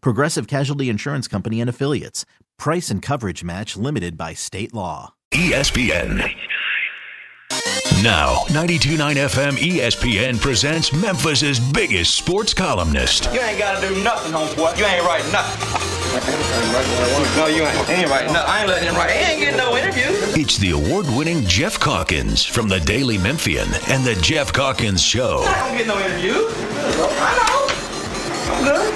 Progressive Casualty Insurance Company and Affiliates. Price and coverage match limited by state law. ESPN. Now, 92.9 FM ESPN presents Memphis's biggest sports columnist. You ain't gotta do nothing, homeboy. You ain't writing nothing. No, you ain't. Ain't writing nothing. I ain't letting him write. He ain't getting no interview. It's the award-winning Geoff Calkins from the Daily Memphian and the Geoff Calkins Show I don't get no interview. I know. I'm good.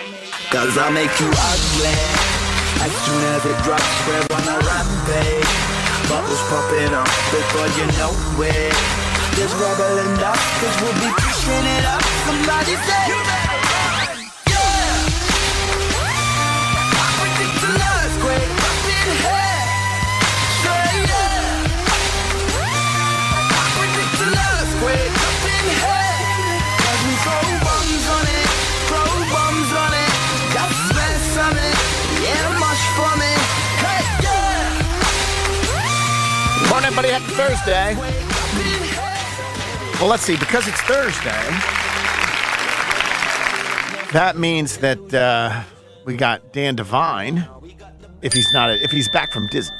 Cause I make you ugly as soon as it drops. We're on a rampage. Bubbles popping up before you know it. There's rubble enough, cause we'll be pushing it up. Somebody say, Morning, everybody. Happy Thursday. Well, let's see. Because it's Thursday, that means that uh, we got Dan Devine. If he's not, if he's back from Disney,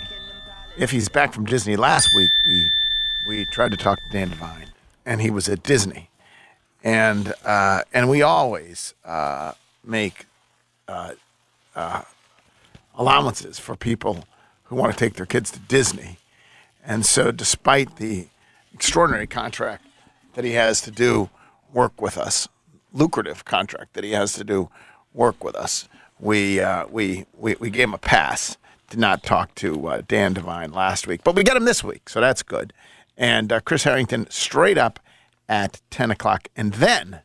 if he's back from Disney last week, we we tried to talk to Dan Devine, and he was at Disney, and uh, and we always uh, make uh, uh, allowances for people who want to take their kids to Disney. And so, despite the extraordinary contract that he has to do work with us, lucrative contract that he has to do work with us, we uh, we, we we gave him a pass. Did not talk to uh, Dan Devine last week, but we got him this week, so that's good. And uh, Chris Harrington straight up at ten o'clock, and then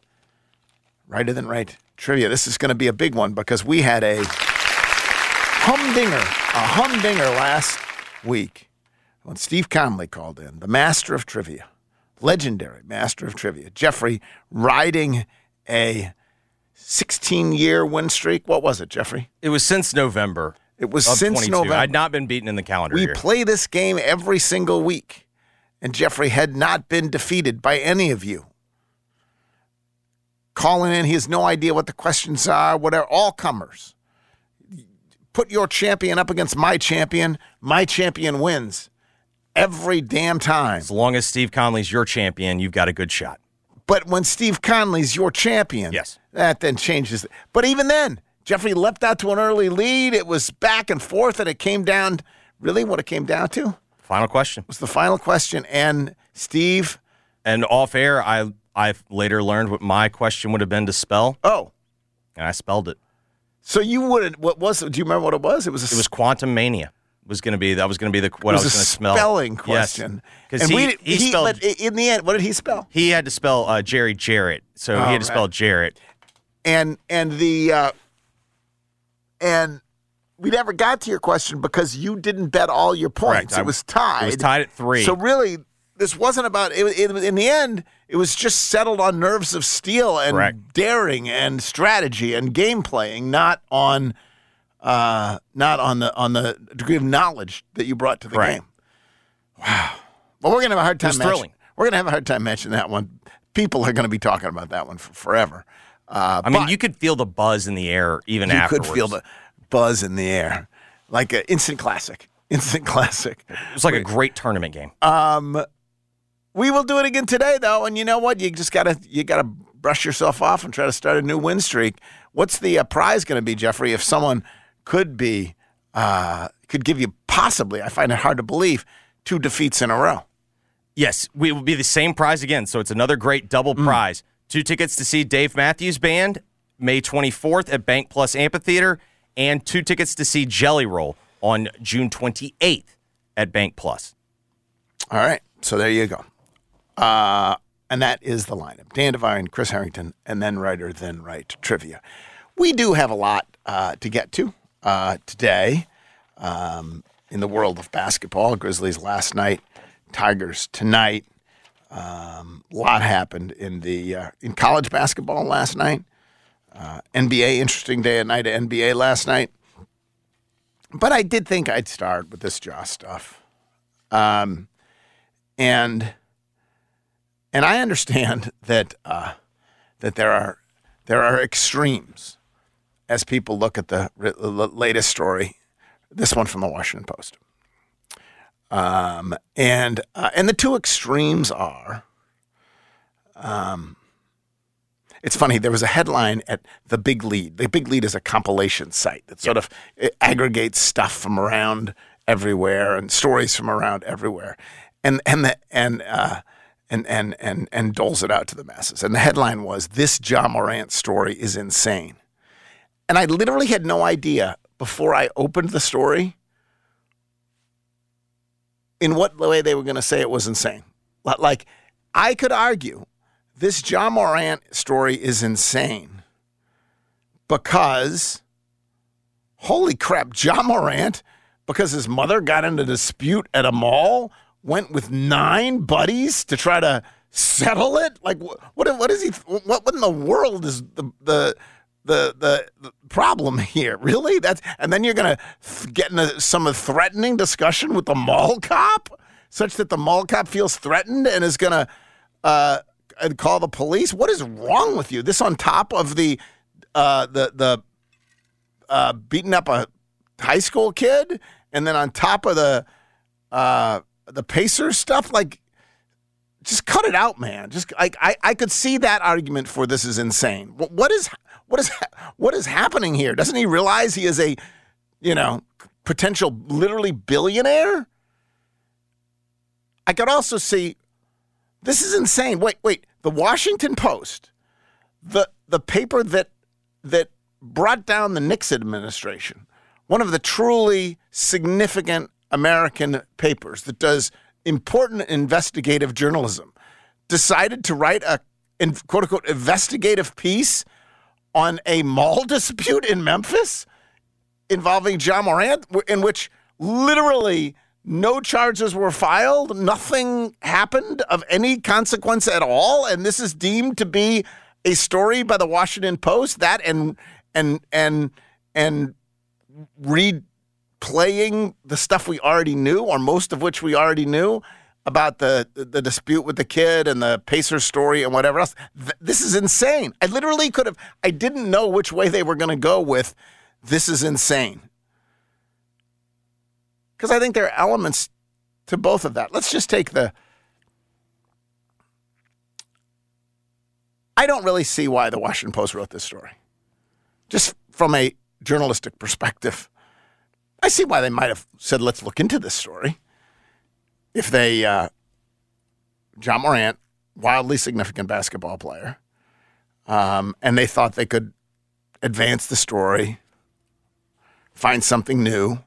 righter than right trivia. This is going to be a big one because we had a humdinger, a humdinger last week when Steve Conley called in, the master of trivia, legendary master of trivia, Jeffrey riding a 16 year win streak. What was it, Jeffrey? It was since November. It was since 22. November. I'd not been beaten in the calendar We year. play this game every single week, and Jeffrey had not been defeated by any of you. Calling in, he has no idea what the questions are, whatever, all comers. Put your champion up against my champion, my champion wins every damn time. as long as Steve Conley's your champion, you've got a good shot. But when Steve Conley's your champion, Yes. that then changes. But even then, Jeffrey leapt out to an early lead. It was back and forth, and it came down. Really, what it came down to Final question. was the final question. And Steve, And off air, I I later learned what my question would have been to spell, oh, and I spelled it. so you wouldn't. What was it? Do you remember what it was? It was a, It was quantum mania. Was going to be that was going to be the what it I was going to spell. spelling question. because And he, we- he, spelled but in the end, what did he spell? he had to spell uh, Jerry Jarrett, so Oh, he had to spell. Jarrett. and and the uh, and we never got to your question because you didn't bet all your points. Correct. I- it was tied. it was tied at three. So really, this wasn't about. It, it, in the end, it was just settled on nerves of steel and Correct. daring and strategy and game playing, not on uh, not on the on the degree of knowledge that you brought to the Correct. game. Wow. Well, we're gonna have a hard time. thrilling. We're gonna have a hard time mentioning that one. People are gonna be talking about that one for forever. Uh, I mean, you could feel the buzz in the air even you afterwards. could feel the buzz in the air, like an instant classic. Instant classic. It was like a great tournament game. Um, we will do it again today, though, and you know what? You just gotta you gotta brush yourself off and try to start a new win streak. What's the uh, prize going to be, Jeffrey? If someone could be uh, could give you possibly, I find it hard to believe, two defeats in a row. Yes, we will be the same prize again. So it's another great double Mm. prize. Two tickets to see Dave Matthews Band May 24th at Bank Plus Amphitheater, and two tickets to see Jelly Roll on June 28th at Bank Plus. All right, so there you go. Uh, and that is the lineup: Dan Devine, Chris Harrington, and then writer, then right trivia. We do have a lot uh, to get to uh, today um, in the world of basketball. Grizzlies last night, Tigers tonight. Um, a lot happened in the uh, in college basketball last night. Uh, NBA, interesting day at night NBA last night. But I did think I'd start with this Ja stuff. Um, and and I understand that uh, that there are there are extremes as people look at the, r- latest story. This one from the Washington Post, um, and uh, and the two extremes are. Um, it's funny. There was a headline at the Big Lead. The Big Lead is a compilation site that sort of aggregates stuff from around everywhere and stories from around everywhere, and and the and uh, and and and and doles it out to the masses. And the headline was "This Ja Morant story is insane," and I literally had no idea before I opened the story in what way they were going to say it was insane. Like I could argue this Ja Morant story is insane because holy crap, Ja Morant, because his mother got into a dispute at a mall, went with nine buddies to try to settle it. Like what? What is he? What? In the world is the the the the, the problem here? Really? That's and then you're gonna th- get into some threatening discussion with the mall cop, such that the mall cop feels threatened and is gonna uh, and call the police. What is wrong with you? This on top of the uh, the the uh, beating up a high school kid, and then on top of the uh, the Pacers stuff, like just cut it out, man. Just like I, I could see that argument for this is insane. What, what is what is what is happening here? Doesn't he realize he is a you know potential literally billionaire? I could also see this is insane. Wait, wait. The Washington Post, the the paper that that brought down the Nixon administration, one of the truly significant American papers that does important investigative journalism, decided to write a quote unquote investigative piece on a mall dispute in Memphis involving Ja Morant, in which literally no charges were filed, nothing happened of any consequence at all, and this is deemed to be a story by the Washington Post. That and and and and replaying the stuff we already knew, or most of which we already knew about the the dispute with the kid and the Pacers story and whatever else. Th- this is insane. I literally could have. I didn't know which way they were going to go with. This is insane. Because I think there are elements to both of that. Let's just take the. I don't really see why the Washington Post wrote this story. Just from a journalistic perspective, I see why they might have said, let's look into this story. If they, uh, Ja Morant, wildly significant basketball player, um, and they thought they could advance the story, find something new.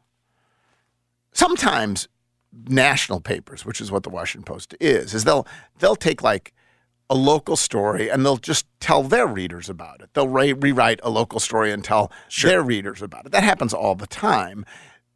Sometimes national papers, which is what the Washington Post is, is they'll they'll take like a local story and they'll just tell their readers about it. They'll re- rewrite a local story and tell their readers about it. That happens all the time.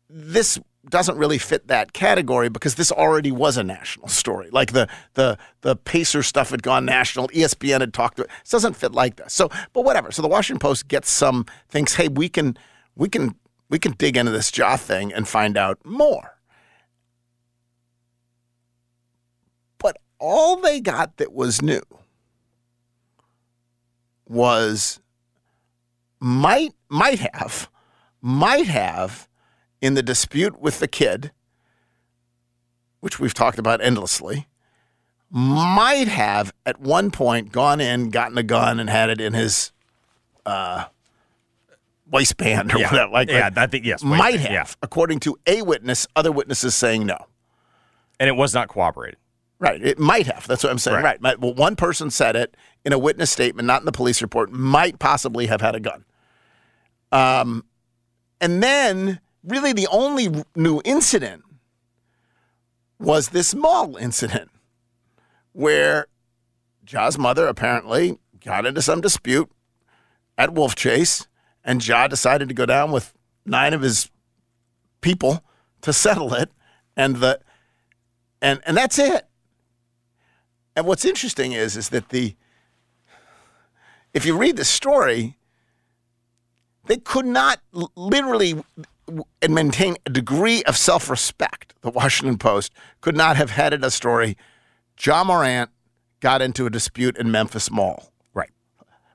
This doesn't really fit that category because this already was a national story. Like the the the Pacer stuff had gone national. ESPN had talked to it. This doesn't fit like this. So, but whatever. So the Washington Post gets some thinks, hey, we can we can we can dig into this Ja thing and find out more. But all they got that was new was might might have might have in the dispute with the kid, which we've talked about endlessly, might have at one point gone in, gotten a gun, and had it in his uh, waistband or Yeah. whatever. Like, Yeah, like, I think- yes, might have, yeah. according to a witness. Other witnesses saying no. And it was not corroborated. Right. It might have. That's what I'm saying. Right. Right. Might- Well, one person said it in a witness statement, not in the police report, might possibly have had a gun. Um, and then really the only new incident was this mall incident where Ja's mother apparently got into some dispute at Wolf Chase, and Ja decided to go down with nine of his people to settle it, and the and and that's it. And what's interesting is is that the if you read the story, they could not literally and maintain a degree of self-respect. The Washington Post could not have headed a story. Ja Morant got into a dispute in Memphis Mall Right.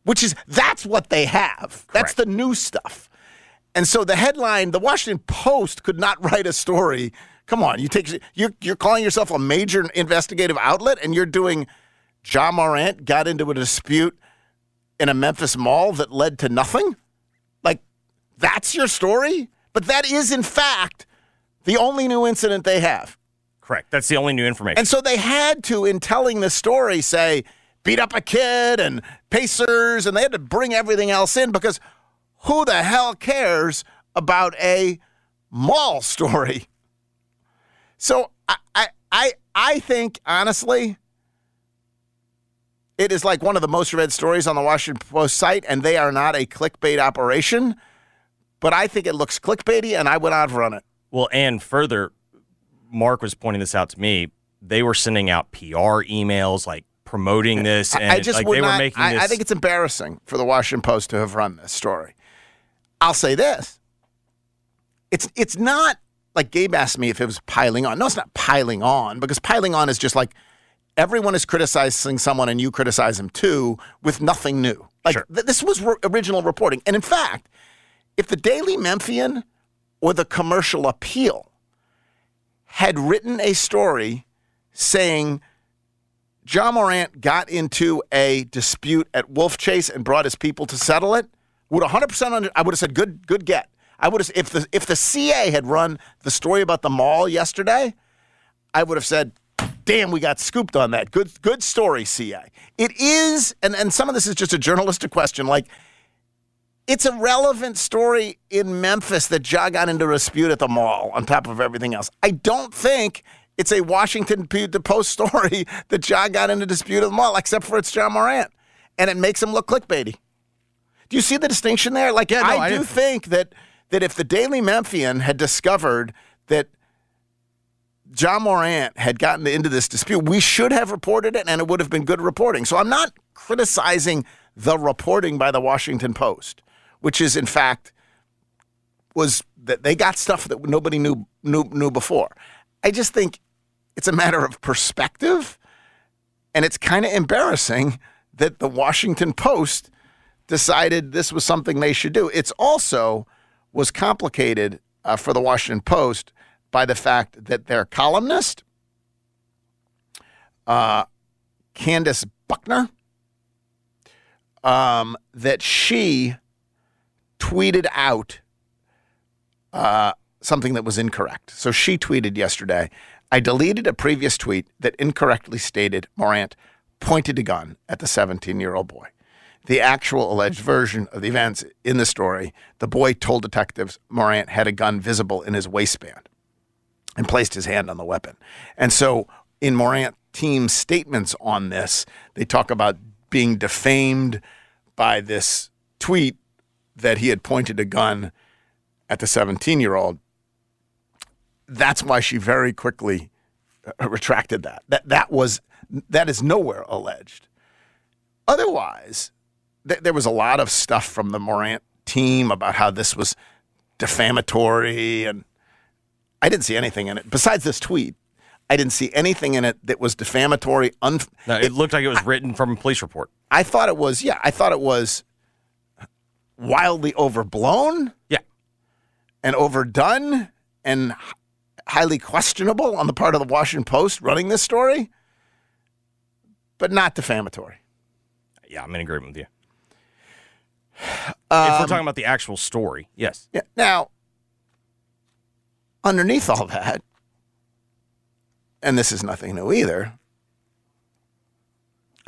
which is that's what they have. That's the new stuff. And so the headline, the Washington Post could not write a story. Come on, you take you're you're calling yourself a major investigative outlet and you're doing Ja Morant got into a dispute in a Memphis mall that led to nothing? Like that's your story? But that is in fact the only new incident they have. Correct. That's the only new information. And so they had to, in telling the story, say, beat up a kid and Pacers, and they had to bring everything else in because who the hell cares about a mall story? So I, I, I, I think, honestly, it is like one of the most read stories on the Washington Post site, and they are not a clickbait operation. But I think it looks clickbaity, and I would not run it. Well, and further, Mark was pointing this out to me. They were sending out PR emails like promoting this, and I just like would they not. were making I, this. I think it's embarrassing for the Washington Post to have run this story. I'll say this: it's it's not like Gabe asked me if it was piling on. No, it's not piling on because piling on is just like everyone is criticizing someone and you criticize them too with nothing new. Like Sure. th- this was re- original reporting, and in fact, if the Daily Memphian or the Commercial Appeal had written a story saying Ja Morant got into a dispute at Wolf Chase and brought his people to settle it, would 100% under, I would have said good good get. I would have if the if the CA had run the story about the mall yesterday, I would have said, "Damn, we got scooped on that. Good good story, CA." It is and and some of this is just a journalistic question like it's a relevant story in Memphis that Ja got into a dispute at the mall on top of everything else. I don't think it's a Washington Post story that Ja got into a dispute at the mall, except for it's Ja Morant. And it makes him look clickbaity. Do you see the distinction there? Like, Yeah, no, I, I do think that, that if the Daily Memphian had discovered that Ja Morant had gotten into this dispute, we should have reported it and it would have been good reporting. So I'm not criticizing the reporting by the Washington Post, which is in fact was that they got stuff that nobody knew knew knew before. I just think it's a matter of perspective and it's kind of embarrassing that the Washington Post decided this was something they should do. It's also was complicated uh, for the Washington Post by the fact that their columnist, uh, Candace Buckner, um, that she tweeted out uh, something that was incorrect. So she tweeted yesterday, I deleted a previous tweet that incorrectly stated Morant pointed a gun at the 17 year old boy. The actual alleged version of the events in the story, the boy told detectives Morant had a gun visible in his waistband and placed his hand on the weapon. And so in Morant team's statements on this, they talk about being defamed by this tweet that he had pointed a gun at the 17 year old. That's why she very quickly uh, retracted that. That that was that is nowhere alleged. Otherwise, th- there was a lot of stuff from the Morant team about how this was defamatory, and I didn't see anything in it besides this tweet. I didn't see anything in it that was defamatory. Un- No, it looked like it was written from a police report. I thought it was, yeah, I thought it was wildly overblown Yeah. and overdone and highly questionable on the part of the Washington Post running this story, but not defamatory. Yeah, I'm in agreement with you. if Um, we're talking about the actual story, yes. Yeah. Now, underneath all that, and this is nothing new either.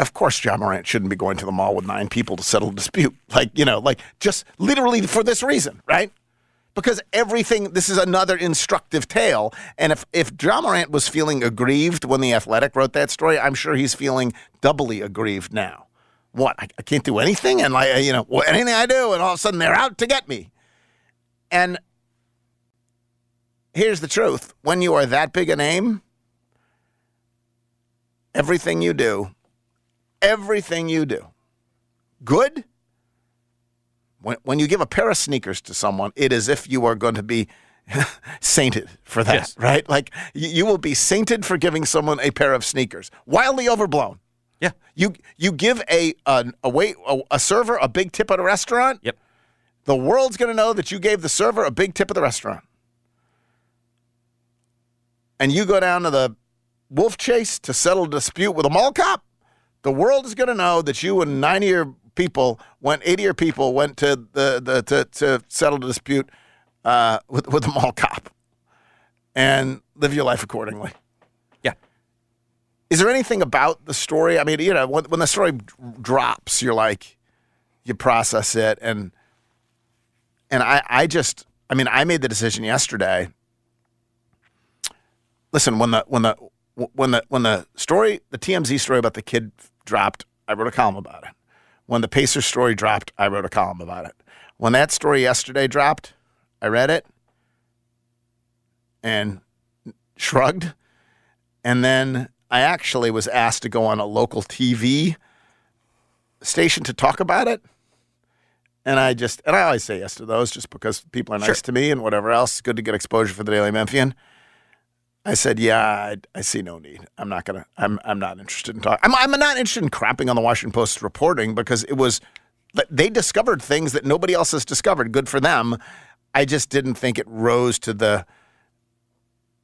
Of course, Ja Morant shouldn't be going to the mall with nine people to settle a dispute. Like, you know, like just literally for this reason, right? Because everything, this is another instructive tale. And if, if Ja Morant was feeling aggrieved when The Athletic wrote that story, I'm sure he's feeling doubly aggrieved now. What? I, I can't do anything? And, like, you know, anything I do, and all of a sudden they're out to get me. And here's the truth when you are that big a name, everything you do, everything you do, good. When, when you give a pair of sneakers to someone, it is if you are going to be sainted for that, Yes. right? Like you, you will be sainted for giving someone a pair of sneakers. Wildly overblown. Yeah. You you give a a, a wait a, a server a big tip at a restaurant. Yep. The world's going to know that you gave the server a big tip at the restaurant. And you go down to the wolf chase to settle a dispute with a mall cop. The world is going to know that you and 90 your people went 80 your people went to the, the to, to settle the dispute uh, with with the mall cop and live your life accordingly. Yeah. Is there anything about the story? I mean, you know, when, when the story drops, you're like, you process it, and and I, I just, I mean, I made the decision yesterday. Listen, when the when the when the when the story, the TMZ story about the kid dropped, I wrote a column about it. When the Pacers story dropped, I wrote a column about it. When that story yesterday dropped, I read it and shrugged. And then I actually was asked to go on a local TV station to talk about it. And I just, and I always say yes to those just because people are nice Sure. to me and whatever else. It's good to get exposure for the Daily Memphian. I said, yeah, I, I see no need. I'm not gonna. I'm I'm not interested in talking. I'm I'm not interested in crapping on the Washington Post's reporting because it was they discovered things that nobody else has discovered. Good for them. I just didn't think it rose to the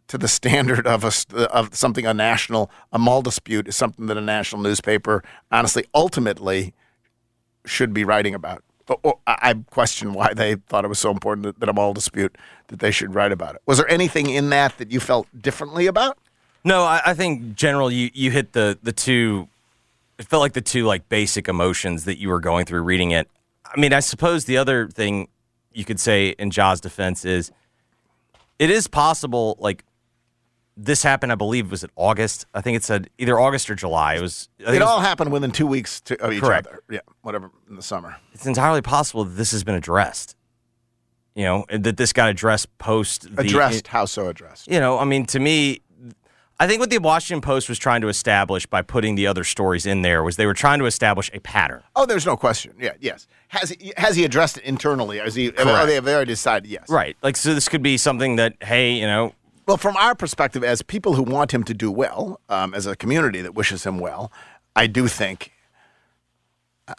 to the standard of a of something a national a mall dispute is something that a national newspaper honestly ultimately should be writing about. Or I question why they thought it was so important that, that a mall dispute that they should write about it. Was there anything in that that you felt differently about? No, I, I think general you you hit the the two. It felt like the two like basic emotions that you were going through reading it. I mean, I suppose the other thing you could say in Ja's defense is it is possible. Like this happened, I believe, was it August? I think it said either August or July. It was. It it was- all happened within two weeks to, of each Correct. other. Yeah, whatever in the summer. it's entirely possible that this has been addressed. You know, that this got addressed post the Addressed. how so addressed? you know, I mean, to me, I think what the Washington Post was trying to establish by putting the other stories in there was they were trying to establish a pattern. Oh, there's no question. Yeah, yes. Has he has he addressed it internally? Has he? Correct. Have they, have they already decided? Yes. Right. Like, so this could be something that, hey, you know, Well, from our perspective, as people who want him to do well, um, as a community that wishes him well, I do think,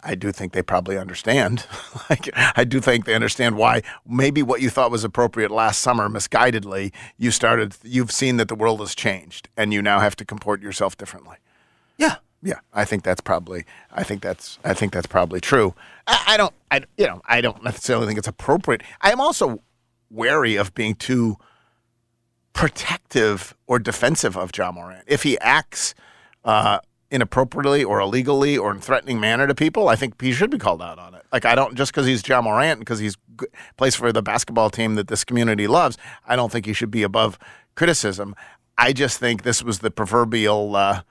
I do think they probably understand. like, I do think they understand why maybe what you thought was appropriate last summer, misguidedly, you started. You've seen that the world has changed, and you now have to comport yourself differently. yeah. Yeah, I think that's probably. I think that's. I think that's probably true. I, I don't. I you know. I don't necessarily think it's appropriate. I am also wary of being too protective or defensive of Ja Morant. If he acts uh, inappropriately or illegally or in threatening manner to people, I think he should be called out on it. Like I don't just because he's Ja Morant because he's g- plays for the basketball team that this community loves. I don't think he should be above criticism. I just think this was the proverbial. Uh,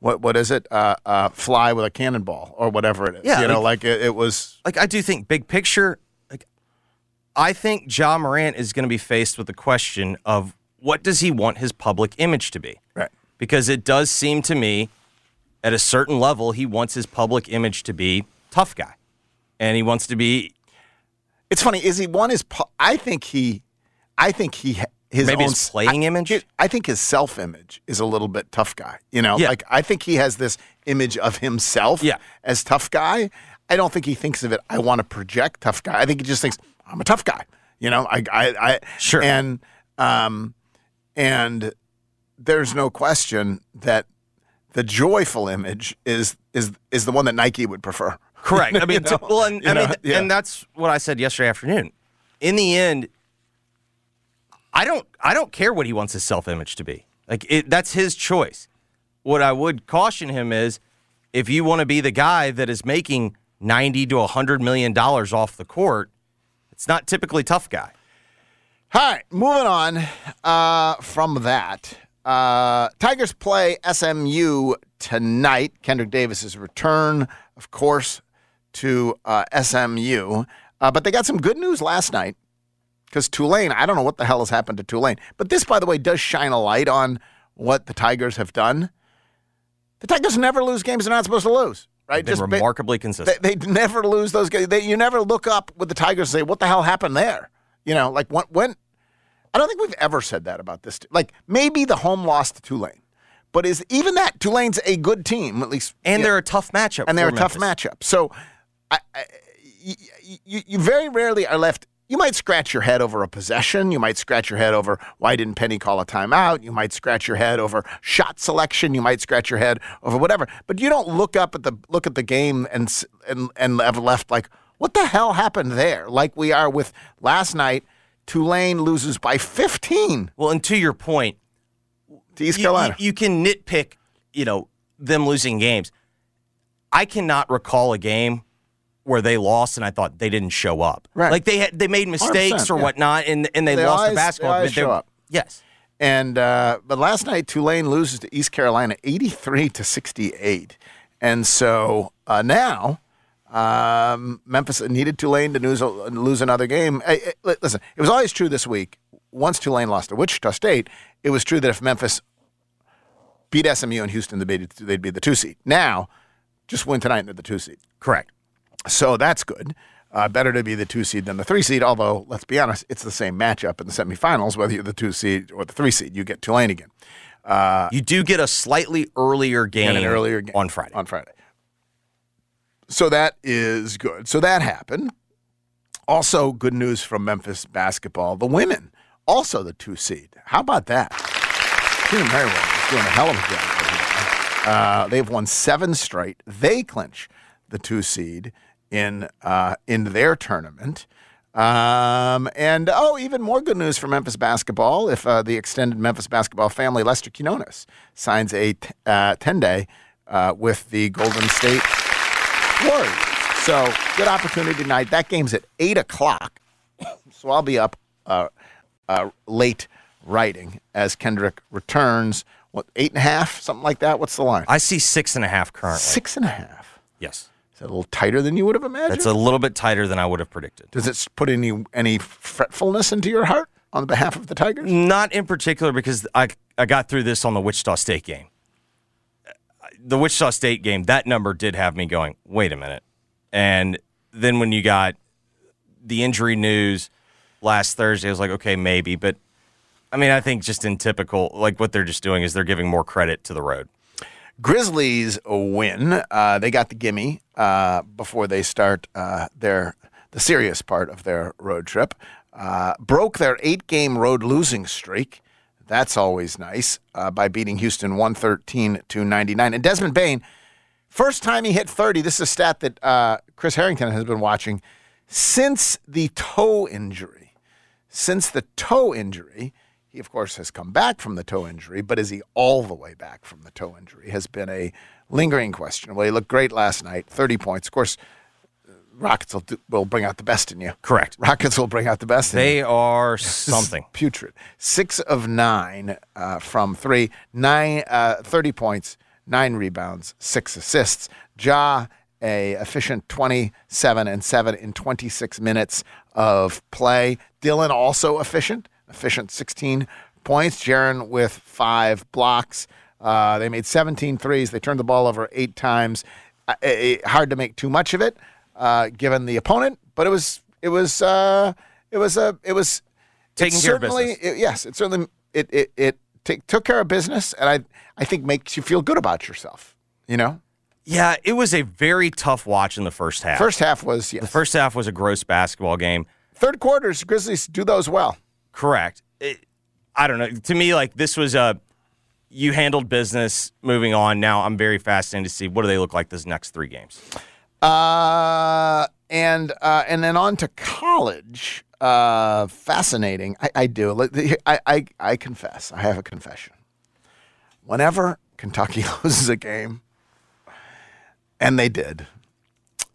what what is it? Uh, uh, fly with a cannonball or whatever it is. Yeah, you know, like- like it, it was. Like, I do think big picture, like, I think Ja Morant is going to be faced with the question of what does he want his public image to be? Right. Because it does seem to me, at a certain level, he wants his public image to be tough guy. And he wants to be It's funny. Is he one? his pu- I think he, I think he his Maybe own his playing I- image? I think his self image is a little bit tough guy. You know, Yeah. like I think he has this image of himself Yeah. as tough guy. I don't think he thinks of it. I want to project tough guy. I think he just thinks I'm a tough guy. You know, I, I, I Sure. and um, and there's no question that the joyful image is is is the one that Nike would prefer. Correct. I mean, You know? to- well, and, You I mean, yeah. and that's what I said yesterday afternoon. In the end, I don't, I don't care what he wants his self-image to be. Like it, that's his choice. What I would caution him is, if you want to be the guy that is making ninety to hundred million dollars off the court, it's not typically tough guy. All right, moving on uh, from that. Uh, Tigers play SMU tonight. Kendrick Davis's return, of course, to uh, SMU. Uh, but they got some good news last night because Tulane, I don't know what the hell has happened to Tulane. But this, by the way, does shine a light on what the Tigers have done. The Tigers never lose games they're not supposed to lose, right? Ba- remarkably they, consistent. they never lose those games. They, you never look up with the Tigers and say, "What the hell happened there?" You know, like when, when I don't think we've ever said that about this. Like maybe the home loss to Tulane, but is even that Tulane's a good team at least, and they're a tough matchup. and they're a for tough matchup. So, I, I, you, you, very rarely are left. You might scratch your head over a possession. You might scratch your head over why didn't Penny call a timeout. You might scratch your head over shot selection. You might scratch your head over whatever. But you don't look up at the look at the game and and and have left like what the hell happened there? Like we are with last night. Tulane loses by 15 Well, and to your point, to East you- Carolina. You, you can nitpick, you know, them losing games. I cannot recall a game where they lost and I thought they didn't show up. Right. Like they had they made mistakes or yeah. whatnot and and they, They lost always- the basketball. they- show up. Yes. And uh, but last night Tulane loses to East Carolina 83 to 68, and so uh, now um, Memphis needed Tulane to lose, lose another game. Hey, li- listen, it was always true this week. Once Tulane lost to Wichita State, it was true that if Memphis beat SMU and Houston, they'd be, the two seed. Now, just win tonight and they're the two seed. Correct. So that's good. Uh, better to be the two seed than the three seed, although, let's be honest, it's the same matchup in the semifinals, whether you're the two seed or the three seed. You get Tulane again. You do get a slightly earlier game, an earlier game on Friday. On Friday. So that is good. So that happened. Also, good news from Memphis basketball. The women, also the two seed. How about that? Very well. Just doing a hell of a job. Uh, they've won seven straight. They clinch the two seed in uh, in their tournament. Um, and oh, even more good news for Memphis basketball. If uh, the extended Memphis basketball family, Lester Quinones, signs a t- uh, 10 day uh, with the Golden State Warriors. So good opportunity tonight. That game's at 8 o'clock. So I'll be up uh, uh, late writing as Kendrick returns. What, eight and a half? Something like that? What's the line? I see six and a half currently. Six and a half. Yes. Is that a little tighter than you would have imagined? That's a little bit tighter than I would have predicted. Does it put any any fretfulness into your heart on behalf of the Tigers? Not in particular because I I got through this on the Wichita State game. The Wichita State game, that number did have me going, wait a minute. And then when you got the injury news last Thursday, I was like, okay, maybe. But I mean, I think just in typical, like what they're just doing is they're giving more credit to the road. Grizzlies win. Uh, they got the gimme uh, before they start uh, their the serious part of their road trip. Uh, broke their eight game road losing streak. That's always nice uh, by beating Houston 113 to 99. And Desmond Bane, first time he hit 30. This is a stat that uh, Chris Harrington has been watching since the toe injury. Since the toe injury, he, of course, has come back from the toe injury, but is he all the way back from the toe injury has been a lingering question. Well, he looked great last night, 30 points. Of course, Rockets will, do, will bring out the best in you. Correct. Rockets will bring out the best in you They are something. putrid. Six of nine uh, from three, nine, uh, 30 points, nine rebounds, six assists. Ja, a efficient 27 and seven in 26 minutes of play. Dillon also efficient, efficient 16 points. Jaren with five blocks. Uh, they made 17 threes. They turned the ball over eight times. Hard to make too much of it, uh, given the opponent, but it was It was uh, it was a it was Taking care of certainly, business. it- yes, it certainly it it it take, took care of business, and I I think makes you feel good about yourself. You know, Yeah, it was a very tough watch in the first half. first half was yes. the first half was a gross basketball game. third quarters, Grizzlies do those well. Correct. It, I don't know. To me, like this was a you handled business. Moving on. Now I'm very fascinated to see what do they look like this next three games. Uh, and uh, and then on to college. Uh, fascinating. I, I do. I, I I confess. I have a confession. Whenever Kentucky loses a game, and they did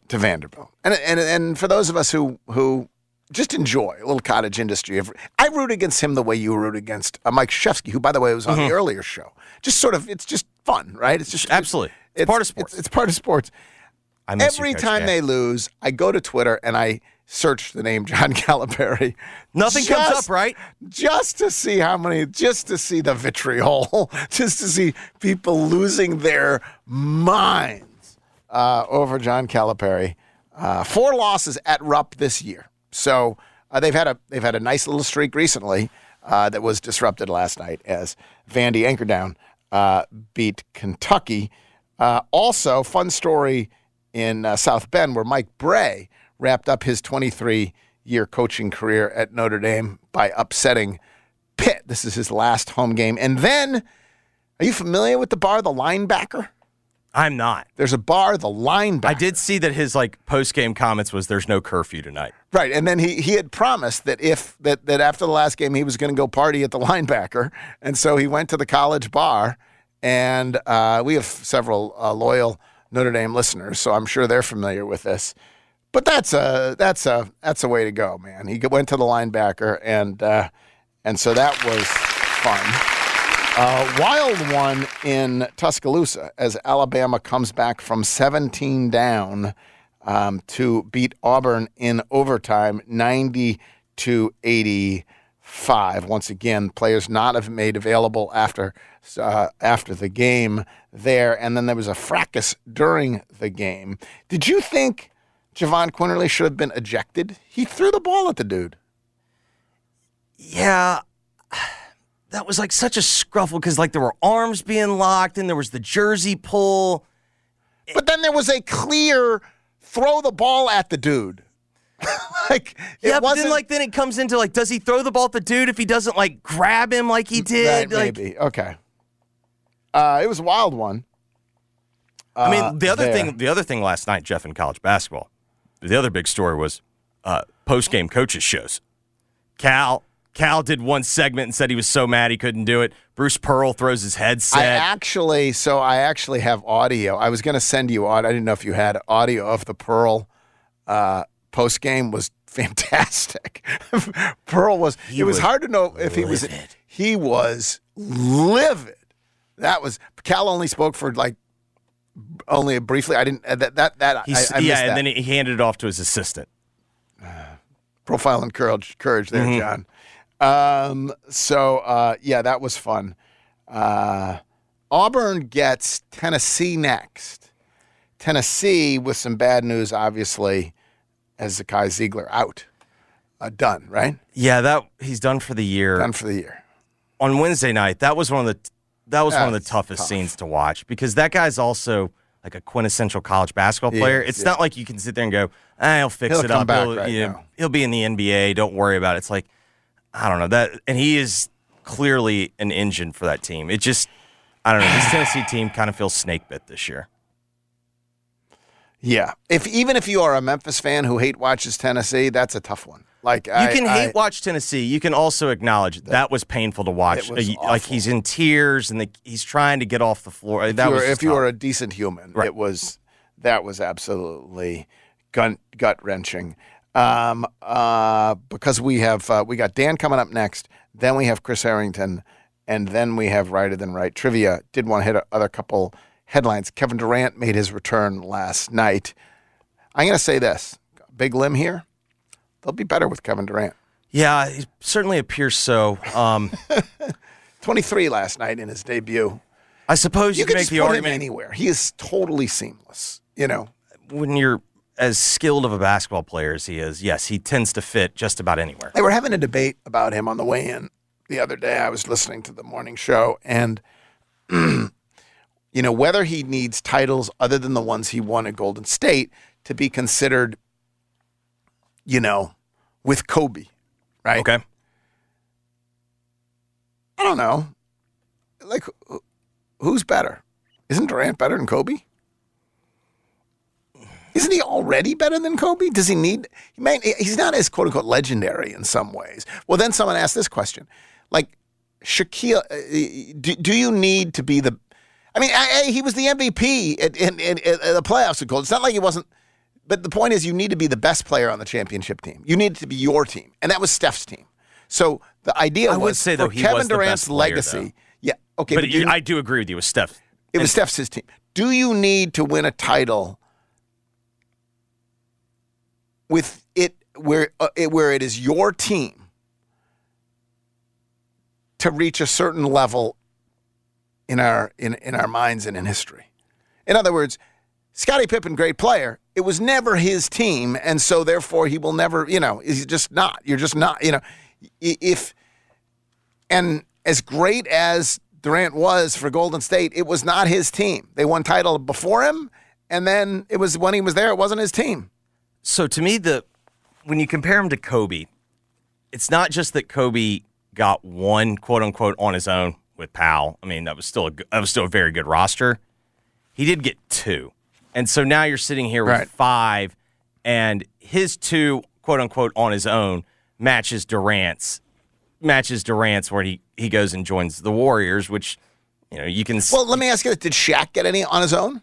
to Vanderbilt, and and and for those of us who who just enjoy a little cottage industry, of- I root against him the way you root against uh, Mike Krzyzewski, who by the way was on the earlier show. Just sort of, it's just fun, right? It's just Mm-hmm. Absolutely. It's part of sports. It's, it's part of sports. You, Every Coach time they lose, I go to Twitter and I search the name John Calipari. Nothing comes up, right? Just to see how many, just to see the vitriol, just to see people losing their minds uh, over John Calipari. Uh, four losses at Rupp this year, so uh, they've had a they've had a nice little streak recently uh, that was disrupted last night as Vandy Anchordown uh, beat Kentucky. Uh, also, fun story in uh, South Bend where Mike Brey wrapped up his 23 year coaching career at Notre Dame by upsetting Pitt. This is his last home game. And then, are you familiar with the bar, the linebacker? I'm not. There's a bar, the linebacker. I did see that his like post game comments was there's no curfew tonight. Right, and then he he had promised that if that that after the last game he was going to go party at the linebacker, and so he went to the college bar, and uh, we have several uh, loyal Notre Dame listeners, so I'm sure they're familiar with this. But that's a that's a that's a way to go, man. He went to the linebacker, and uh, and so that was fun. Uh, wild one in Tuscaloosa as Alabama comes back from 17 down um, to beat Auburn in overtime, 90 to 85. Once again, players not have made available after uh, after the game there, and then there was a fracas during the game. Did you think Jahvon Quinerly should have been ejected? He threw the ball at the dude. Yeah. That was like such a scruffle because like there were arms being locked and there was the jersey pull. But then there was a clear throw the ball at the dude. like it yeah, but wasn't then like then it comes into like, does he throw the ball at the dude if he doesn't like grab him like he mm, did? Right, like, maybe okay. Uh, it was a wild one. I mean, uh, the other there. thing, the other thing last night, Geoff, in college basketball, the other big story was uh, post game coaches shows. Cal, Cal did one segment and said he was so mad he couldn't do it. Bruce Pearl throws his headset. I actually, so I actually have audio. I was going to send you audio. I didn't know if you had audio of the Pearl uh, post game was fantastic. Pearl was. He it was, was hard to know if he was. He was livid. That was Cal only spoke for like only briefly. I didn't. uh, That that that. He's, I, I yeah, and that. then he handed it off to his assistant. profile and courage, courage there, Mm-hmm. John. Um, so uh, yeah, that was fun. Uh, Auburn gets Tennessee next. Tennessee with some bad news, obviously, as Zakai Zeigler out, uh, done right, Yeah, that he's done for the year. done for the year. on Wednesday night, that was one of the that was one of the toughest tough. scenes to watch because that guy's also like a quintessential college basketball player. is, it's yeah. not like you can sit there and go, eh, "He'll fix He'll it come up. back he'll, right you know, now." he'll be in the NBA. Don't worry about it." It's like I don't know that, and he is clearly an engine for that team. It just I don't know. This Tennessee team kind of feels snake bit this year. Yeah, if even if you are a Memphis fan who hate watches Tennessee, that's a tough one. Like You I, can I- hate watch Tennessee. You can also acknowledge that, was painful to watch. Uh, like awful. he's in tears and the, he's trying to get off the floor. That if you was were, if you were a decent human, Right. it was that was absolutely gut gut wrenching. Um, uh, because we have uh, we got Dan coming up next, then we have Chris Harrington, and then we have Righter Than Right trivia. Did want to hit a other couple headlines. Kevin Durant made his return last night. I'm going to say this: big limb here. They'll be better with Kevin Durant. Yeah, he certainly appears so. Um, 23 last night in his debut. I suppose you, You can can make the put him argument anywhere. He is totally seamless. You know. when you're as skilled of a basketball player as he is, yes, he tends to fit just about anywhere. They were having a debate about him on the way in the other day. I was listening to the morning show, and you know whether he needs titles other than the ones he won at Golden State to be considered, you know, with Kobe, right? Okay. I don't know. Like, who's better? Isn't Durant better than Kobe? Isn't he already better than Kobe? Does he need? He may, he's not as quote unquote legendary in some ways. Well, then someone asked this question, like Shaquille, uh, do, do you need to be the? I mean, I, I- he was the MVP in, in, in the playoffs. It's not like he wasn't. But the point is, you need to be the best player on the championship team. You need it to be your team, and that was Steph's team. So the idea I would was say, for though, he Kevin was the Durant's best player, legacy. though. Yeah, okay, but but you, I do agree with you with Steph. it was Steph's his team. Do you need to win a title with it where uh, it, where it is your team to reach a certain level in our in, in our minds and in history? In other words, Scottie Pippen, great player. It was never his team, and so therefore he will never. You know, he's just not. You're just not. You know, if and as great as Durant was for Golden State, it was not his team. They won title before him, and then it was when he was there, it wasn't his team. So to me, the when you compare him to Kobe, it's not just that Kobe got one quote unquote on his own with Pau. I mean, that was still a that was still a very good roster. He did get two, and so now you're sitting here with Right. five, and his two quote unquote on his own matches Durant's matches Durant's where he he goes and joins the Warriors, which you know you can. Well, let me ask you: Did Shaq get any on his own?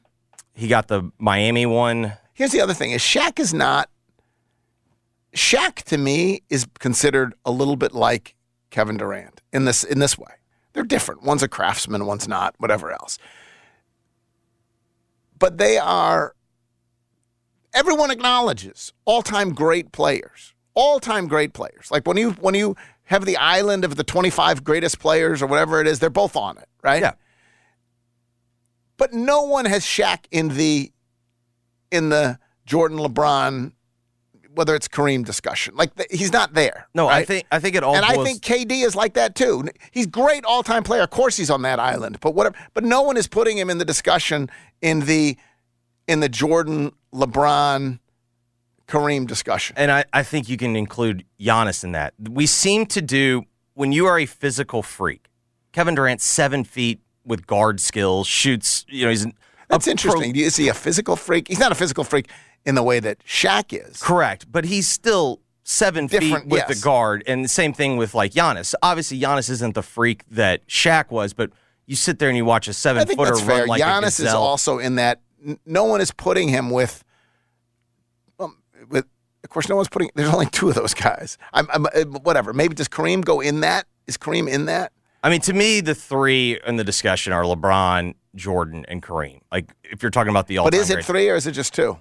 he got the Miami one. Here's the other thing: is Shaq is not. Shaq to me is considered a little bit like Kevin Durant in this in this way. They're different. One's a craftsman, one's not. Whatever else. But they are. Everyone acknowledges all-time great players. All-time great players. Like when you when you have the island of the 25 greatest players or whatever it is, they're both on it, right? Yeah. But no one has Shaq in the in the Jordan LeBron, whether it's Kareem discussion. Like the, he's not there. No, I think I think it all. and I think KD is like that too. He's great all time player. Of course, he's on that island. But whatever. But no one is putting him in the discussion in the in the Jordan, LeBron, Kareem discussion. And I, I think you can include Giannis in that. We seem to do when you are a physical freak. Kevin Durant, seven feet with guard skills, shoots. You know, he's an- That's pro- interesting. Is he a physical freak? He's not a physical freak in the way that Shaq is. correct, but he's still seven feet with yes. the guard, and the same thing with like Giannis. Obviously, Giannis isn't the freak that Shaq was, but you sit there and you watch a seven footer that's fair. run like Giannis is also in that. No one is putting him with. Um, with of course, no one's putting. There's only two of those guys. I'm, I'm uh, whatever. Maybe does Kareem go in that? Is Kareem in that? I mean, to me, the three in the discussion are LeBron, Jordan, and Kareem. Like, if you're talking about the all But is it three or is it just two?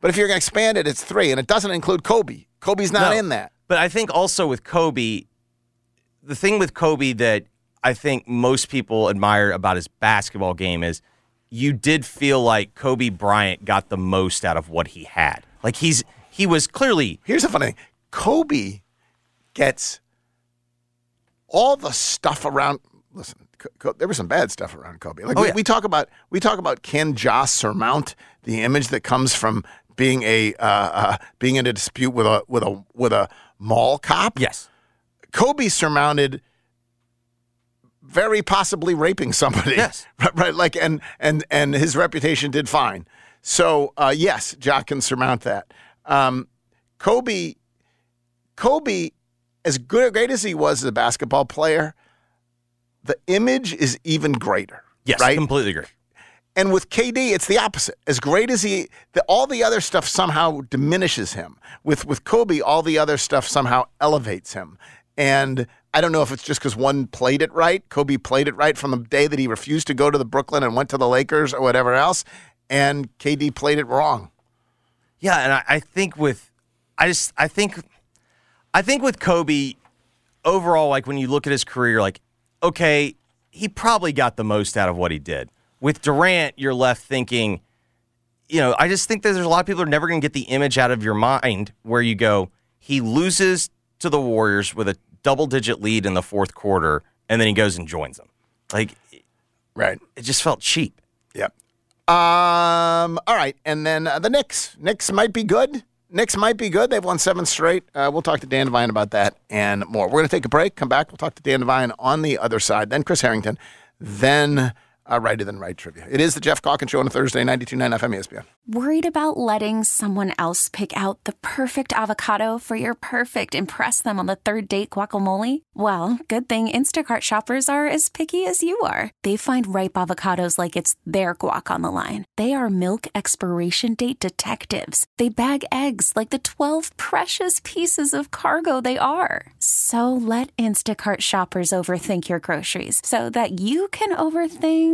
But if you're going to expand it, it's three, and it doesn't include Kobe. Kobe's not No. in that. But I think also with Kobe, the thing with Kobe that I think most people admire about his basketball game is you did feel like Kobe Bryant got the most out of what he had. Like he's he was clearly Here's the funny thing: Kobe gets all the stuff around. Listen, there was some bad stuff around Kobe. Like Oh, we, yeah. we talk about, we talk about can Ja surmount the image that comes from being a uh, uh, being in a dispute with a with a with a mall cop. yes. Kobe surmounted very possibly raping somebody. Yes. Right, right, like and and and his reputation did fine. So uh, yes, Ja can surmount that. Um, Kobe, Kobe, as good great as he was as a basketball player, the image is even greater. Yes, right. completely agree. And with KD, it's the opposite. As great as he, the, all the other stuff somehow diminishes him. With with Kobe, all the other stuff somehow elevates him. And I don't know if it's just because one played it right. Kobe played it right from the day that he refused to go to the Brooklyn and went to the Lakers or whatever else, and KD played it wrong. Yeah, and I, I think with I just I think I think with Kobe overall, like when you look at his career, like okay, he probably got the most out of what he did. With Durant, you're left thinking you know, I just think that there's a lot of people who are never going to get the image out of your mind where you go, he loses to the Warriors with a double digit lead in the fourth quarter, and then he goes and joins them. Like, Right. it just felt cheap. Yep. Um. All right, and then uh, the Knicks. Knicks might be good. Knicks might be good. They've won seven straight. Uh, we'll talk to Dan Devine about that and more. We're going to take a break. Come back. We'll talk to Dan Devine on the other side. Then Chris Harrington. Then uh, righter than right trivia. It is the Geoff Calkins Show on a Thursday, 92.9 FM ESPN. Worried about letting someone else pick out the perfect avocado for your perfect impress them on the third date guacamole? Well, good thing Instacart shoppers are as picky as you are. They find ripe avocados like it's their guac on the line. They are milk expiration date detectives. They bag eggs like the 12 precious pieces of cargo they are. So let Instacart shoppers overthink your groceries so that you can overthink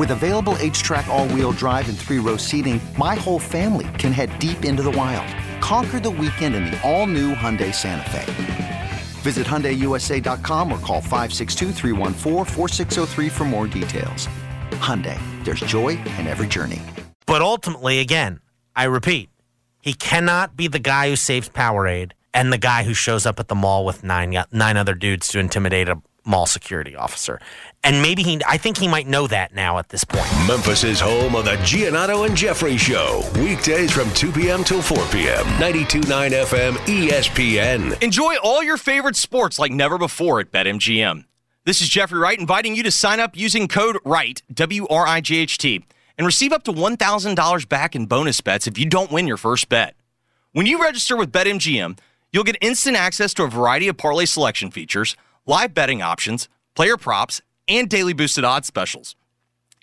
With available HTRAC, all wheel drive, and three row seating, my whole family can head deep into the wild. Conquer the weekend in the all new Hyundai Santa Fe. Visit HyundaiUSA.com or call 562-314-4603 for more details. Hyundai, there's joy in every journey. But ultimately, again, I repeat, he cannot be the guy who saves Powerade and the guy who shows up at the mall with nine nine other dudes to intimidate a mall security officer. And maybe he, I think he might know that now at this point. Memphis' is home of the Giannotto and Jeffrey Show. Weekdays from 2 p.m. till 4 p.m. 92.9 FM ESPN. Enjoy all your favorite sports like never before at BetMGM. This is Jeffrey Wright inviting you to sign up using code WRIGHT, W R I G H T, and receive up to $1,000 back in bonus bets if you don't win your first bet. When you register with BetMGM, you'll get instant access to a variety of parlay selection features, live betting options, player props, and daily boosted odds specials.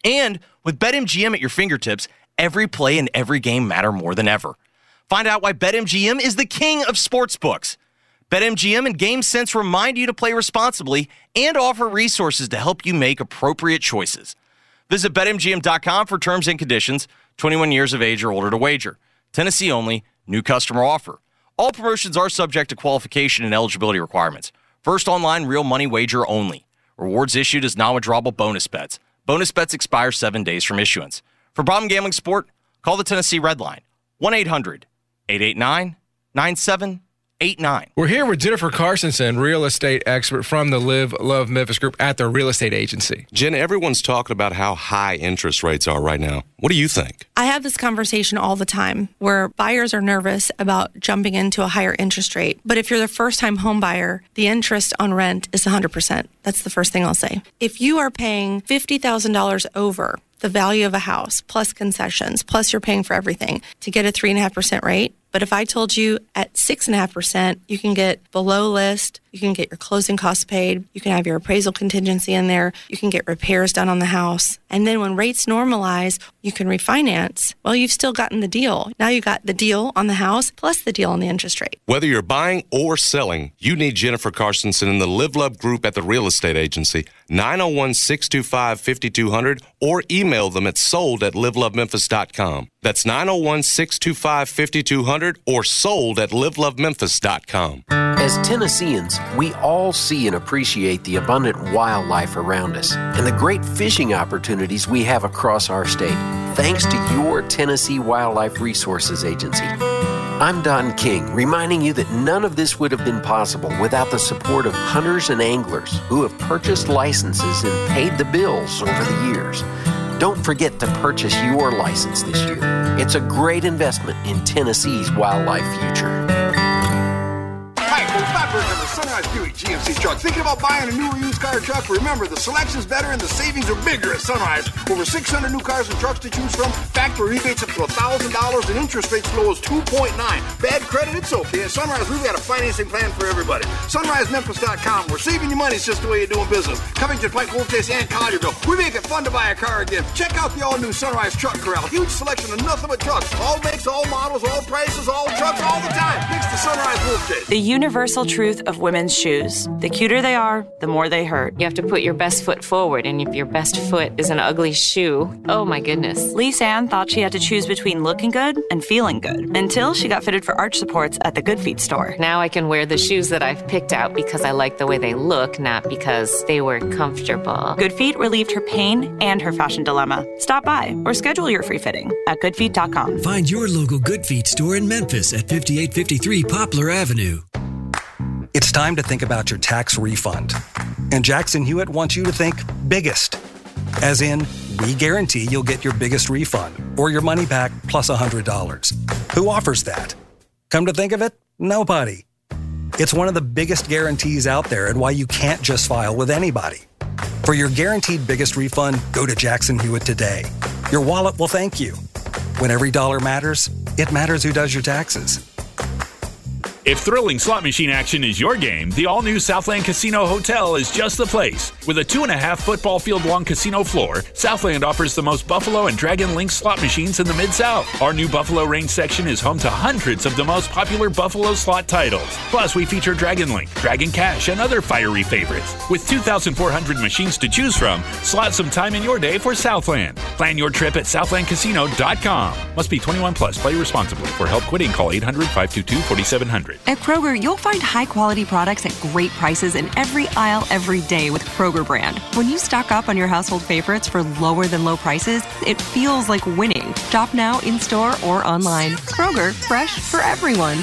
And with BetMGM at your fingertips, every play and every game matter more than ever. Find out why BetMGM is the king of sportsbooks. BetMGM and GameSense remind you to play responsibly and offer resources to help you make appropriate choices. Visit BetMGM.com for terms and conditions. 21 years of age or older to wager. Tennessee only. New customer offer. All promotions are subject to qualification and eligibility requirements. First online real money wager only. Rewards issued as non-withdrawable bonus bets. Bonus bets expire seven days from issuance. For problem gambling support, call the Tennessee Red Line 1-800-889-9789. We're here with Jennifer Carsonson, real estate expert from the Live Love Memphis Group at the real estate agency. Jen, everyone's talking about how high interest rates are right now. What do you think? I have this conversation all the time where buyers are nervous about jumping into a higher interest rate. But if you're the first time home buyer, the interest on rent is 100%. That's the first thing I'll say. If you are paying $50,000 over the value of a house plus concessions, plus you're paying for everything to get a 3.5% rate, but if I told you at 6.5%, you can get below list, you can get your closing costs paid, you can have your appraisal contingency in there, you can get repairs done on the house. And then when rates normalize, you can refinance. Well, you've still gotten the deal. Now you got the deal on the house plus the deal on the interest rate. Whether you're buying or selling, you need Jennifer Carsonson in the Live Love Group at the real estate agency, 901 625 5200, or email them at sold at livelovememphis.com. That's 901 625 5200 or sold at livelovememphis.com. As Tennesseans, we all see and appreciate the abundant wildlife around us and the great fishing opportunities we have across our state, thanks to your Tennessee Wildlife Resources Agency. I'm Don King, reminding you that none of this would have been possible without the support of hunters and anglers who have purchased licenses and paid the bills over the years. Don't forget to purchase your license this year. It's a great investment in Tennessee's wildlife future. Sunrise Buick GMC truck. Thinking about buying a new or used car truck? Remember, the selection's better and the savings are bigger at Sunrise. Over 600 new cars and trucks to choose from. Factory rebates up to $1,000 and interest rates low as 2.9. Bad credit? It's okay. At Sunrise, we've got a financing plan for everybody. SunriseMemphis.com. We're saving you money. It's just the way you're doing business. Coming Covington, Pike, Wolf Chase, and Collierville. We make it fun to buy a car again. Check out the all-new Sunrise Truck Corral. Huge selection of nothing but trucks. All makes, all models, all prices, all trucks, all the time. Thanks to Sunrise Wolf Chase. The universal truth of women's shoes. The cuter they are, the more they hurt. You have to put your best foot forward, and if your best foot is an ugly shoe, oh my goodness. Lisa Ann thought she had to choose between looking good and feeling good until she got fitted for arch supports at the Good Feet store. Now I can wear the shoes that I've picked out because I like the way they look, not because they were comfortable. Good Feet relieved her pain and her fashion dilemma. Stop by or schedule your free fitting at goodfeet.com. Find your local Good Feet store in Memphis at 5853 Poplar Avenue. It's time to think about your tax refund. And Jackson Hewitt wants you to think biggest. As in, we guarantee you'll get your biggest refund or your money back plus $100. Who offers that? Come to think of it, nobody. It's one of the biggest guarantees out there and why you can't just file with anybody. For your guaranteed biggest refund, go to Jackson Hewitt today. Your wallet will thank you. When every dollar matters, it matters who does your taxes. If thrilling slot machine action is your game, the all new Southland Casino Hotel is just the place. With a two and a half football field long casino floor, Southland offers the most Buffalo and Dragon Link slot machines in the Mid South. Our new Buffalo Range section is home to hundreds of the most popular Buffalo slot titles. Plus, we feature Dragon Link, Dragon Cash, and other fiery favorites. With 2,400 machines to choose from, slot some time in your day for Southland. Plan your trip at southlandcasino.com. Must be 21 plus. Play responsibly. For help quitting, call 800 522 4700. At Kroger, you'll find high quality products at great prices in every aisle every day with Kroger brand. When you stock up on your household favorites for lower than low prices, it feels like winning. Shop now in store or online. Kroger, fresh for everyone.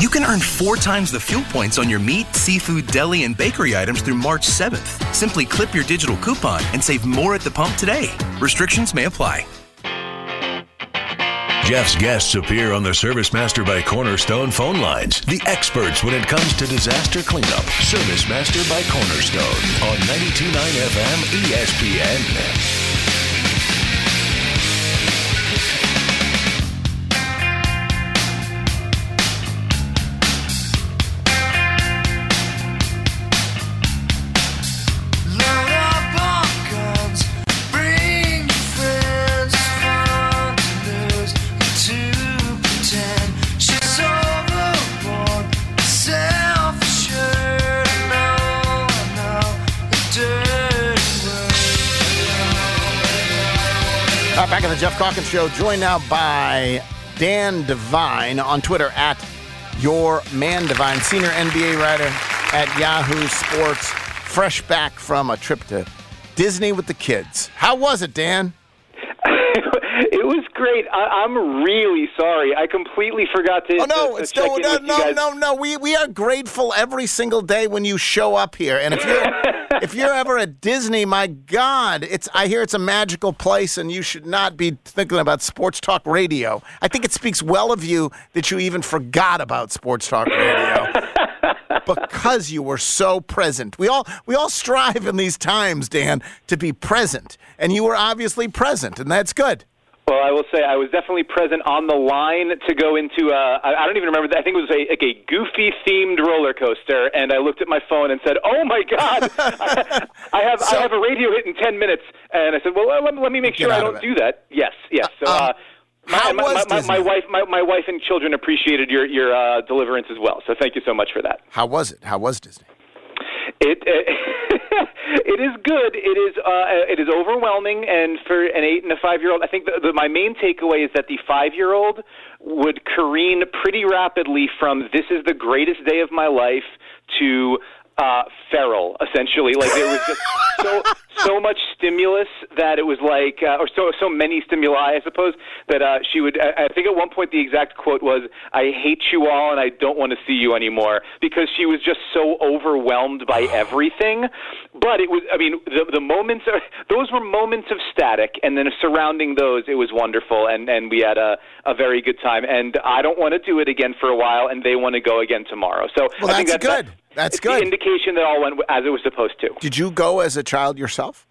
You can earn four times the fuel points on your meat, seafood, deli, and bakery items through March 7th. Simply clip your digital coupon and save more at the pump today. Restrictions may apply. Geoff's guests appear on the Service Master by Cornerstone phone lines. The experts when it comes to disaster cleanup. Service Master by Cornerstone on 92.9 FM ESPN. Geoff Calkins Show, joined now by Dan Devine on Twitter at Your Man Devine, senior NBA writer at Yahoo Sports, fresh back from a trip to Disney with the kids. How was it, Dan? It was great. I, I'm really sorry. I completely forgot to. Oh no, to, to no, no, no, no, no. We we are grateful every single day when you show up here. And if you're if you're ever at Disney, my God, it's I hear it's a magical place, and you should not be thinking about sports talk radio. I think it speaks well of you that you even forgot about sports talk radio. because you were so present. We all we all strive in these times, Dan, to be present, and you were obviously present, and that's good. Well, I will say I was definitely present on the line to go into. Uh, I, I don't even remember. I think it was a, like a goofy themed roller coaster, and I looked at my phone and said, "Oh my God, I, I have I have a radio hit in ten minutes." And I said, "Well, let, let me make sure I don't do that." Yes, yes. So. Uh, my, how my, was my, my, my wife, my, my wife and children appreciated your your uh, deliverance as well. So thank you so much for that. How was it? How was Disney? It it is good. It is uh, it is overwhelming, and for an eight and a five year old, I think the, the, my main takeaway is that the five year old would careen pretty rapidly from "this is the greatest day of my life" to uh, feral, essentially. Like there was just so so much stimulus that it was like, uh, or so so many stimuli, I suppose, that uh, she would. I, I think at one point the exact quote was, "I hate you all, and I don't want to see you anymore," because she was just so overwhelmed by everything. But it was, I mean, the the moments are those were moments of static, and then surrounding those, it was wonderful, and and we had a a very good time. And I don't want to do it again for a while, and they want to go again tomorrow. So Well, I think that's that's good. That's it's good. The indication that all went as it was supposed to. Did you go as a child yourself?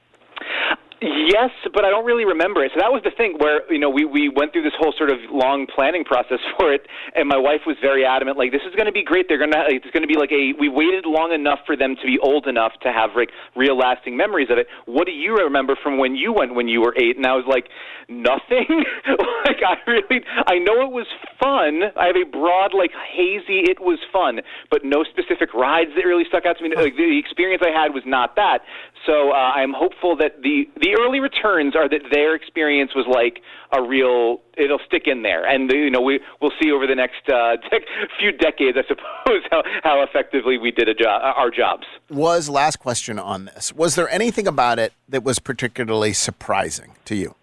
Yes, but I don't really remember it. So that was the thing where you know we we went through this whole sort of long planning process for it, and my wife was very adamant, like this is going to be great. They're going to it's going to be like a. We waited long enough for them to be old enough to have like real lasting memories of it. What do you remember from when you went when you were eight? And I was like, nothing. like I really, I know it was fun. I have a broad like hazy. It was fun, but no specific rides that really stuck out to me. Like, the experience I had was not that. So uh, I'm hopeful that the the early returns are that their experience was like a real. It'll stick in there, and you know we we'll see over the next uh, few decades, I suppose, how how effectively we did a job, our jobs. Was last question on this. Was there anything about it that was particularly surprising to you?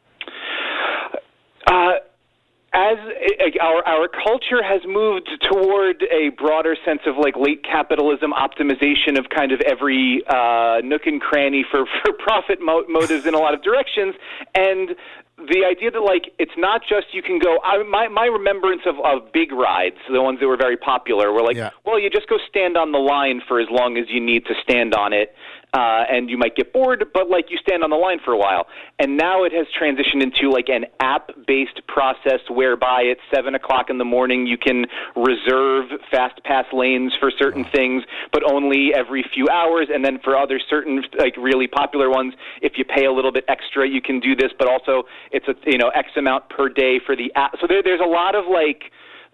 As uh, our our culture has moved toward a broader sense of like late capitalism optimization of kind of every uh, nook and cranny for for profit mo- motives in a lot of directions, and the idea that like it's not just you can go. I, my my remembrance of, of big rides, the ones that were very popular, were like, well, you just go stand on the line for as long as you need to stand on it, uh, and you might get bored, but like you stand on the line for a while. And now it has transitioned into like an app-based process whereby at seven o'clock in the morning you can reserve fast pass lanes for certain things, but only every few hours. And then for other certain like really popular ones, if you pay a little bit extra, you can do this. But also it's a you know X amount per day for the app. So there, there's a lot of like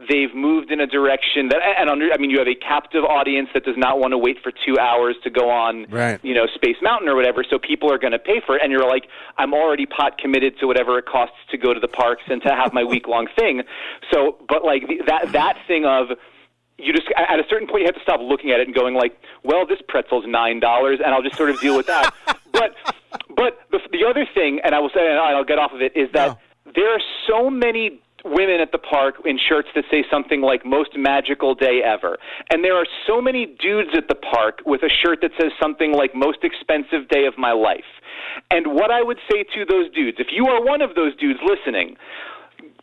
they've moved in a direction that and under I mean you have a captive audience that does not want to wait for 2 hours to go on Right. you know Space Mountain or whatever so people are going to pay for it and you're like I'm already pot committed to whatever it costs to go to the parks and to have my week long thing. So but like the, that that thing of you just at a certain point you have to stop looking at it and going like well this pretzel's nine dollars and I'll just sort of deal with that. But but the, the other thing and I will say and I'll get off of it is that there are so many women at the park in shirts that say something like most magical day ever. And there are so many dudes at the park with a shirt that says something like most expensive day of my life. And what I would say to those dudes, if you are one of those dudes listening,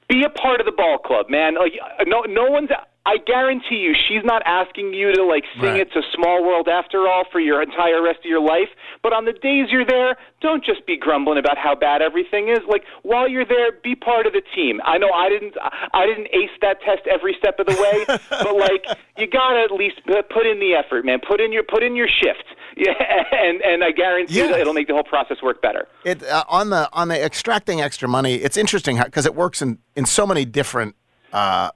be a part of the ball club, man. Like no no one's I guarantee you she's not asking you to like sing Right. it's a small world after all for your entire rest of your life, but on the days you're there, don't just be grumbling about how bad everything is. Like while you're there, be part of the team. I know I didn't I didn't ace that test every step of the way, but like you got to at least put in the effort, man. Put in your put in your shift. Yeah, and and I guarantee you that it'll make the whole process work better. It uh, on the on the extracting extra money. It's interesting because it works in in so many different uh,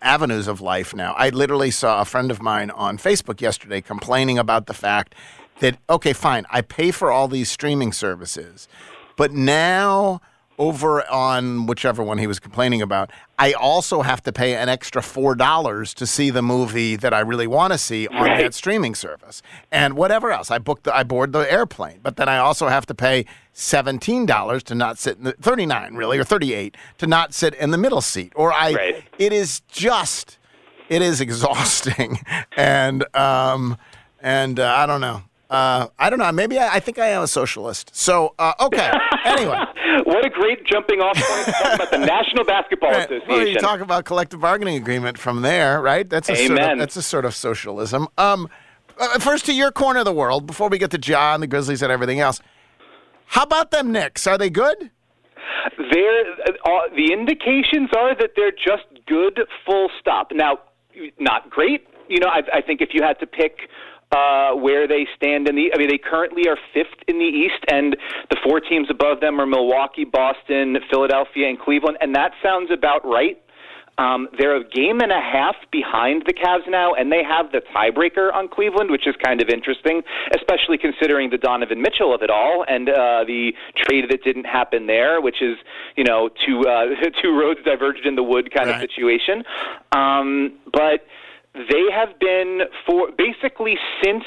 avenues of life now. I literally saw a friend of mine on Facebook yesterday complaining about the fact that okay, fine, I pay for all these streaming services, but now over on whichever one he was complaining about, I also have to pay an extra four dollars to see the movie that I really want to see on Right. that streaming service, and whatever else. I booked, the, I board the airplane, but then I also have to pay seventeen dollars to not sit in the thirty nine really or thirty eight to not sit in the middle seat. Or I, it is just, it is exhausting, and um, and uh, I don't know. Uh, I don't know. Maybe I, I think I am a socialist. So uh, okay. anyway. What a great jumping off point to talk about the National Basketball Association. Well, you talk about collective bargaining agreement from there, right? That's a sort of, that's a sort of socialism. Um, uh, first to your corner of the world before we get to John, the Grizzlies, and everything else. How about them Knicks? Are they good? They're, uh, the indications are that they're just good, full stop. Now, not great. You know, I, I think if you had to pick uh, where they stand in the, I mean, they currently are fifth in the East, and the four teams above them are Milwaukee, Boston, Philadelphia, and Cleveland, and that sounds about right. Um, they're a game and a half behind the Cavs now, and they have the tiebreaker on Cleveland, which is kind of interesting, especially considering the Donovan Mitchell of it all and uh, the trade that didn't happen there, which is you know two uh, two roads diverged in the wood kind of situation. Um, but they have been for basically since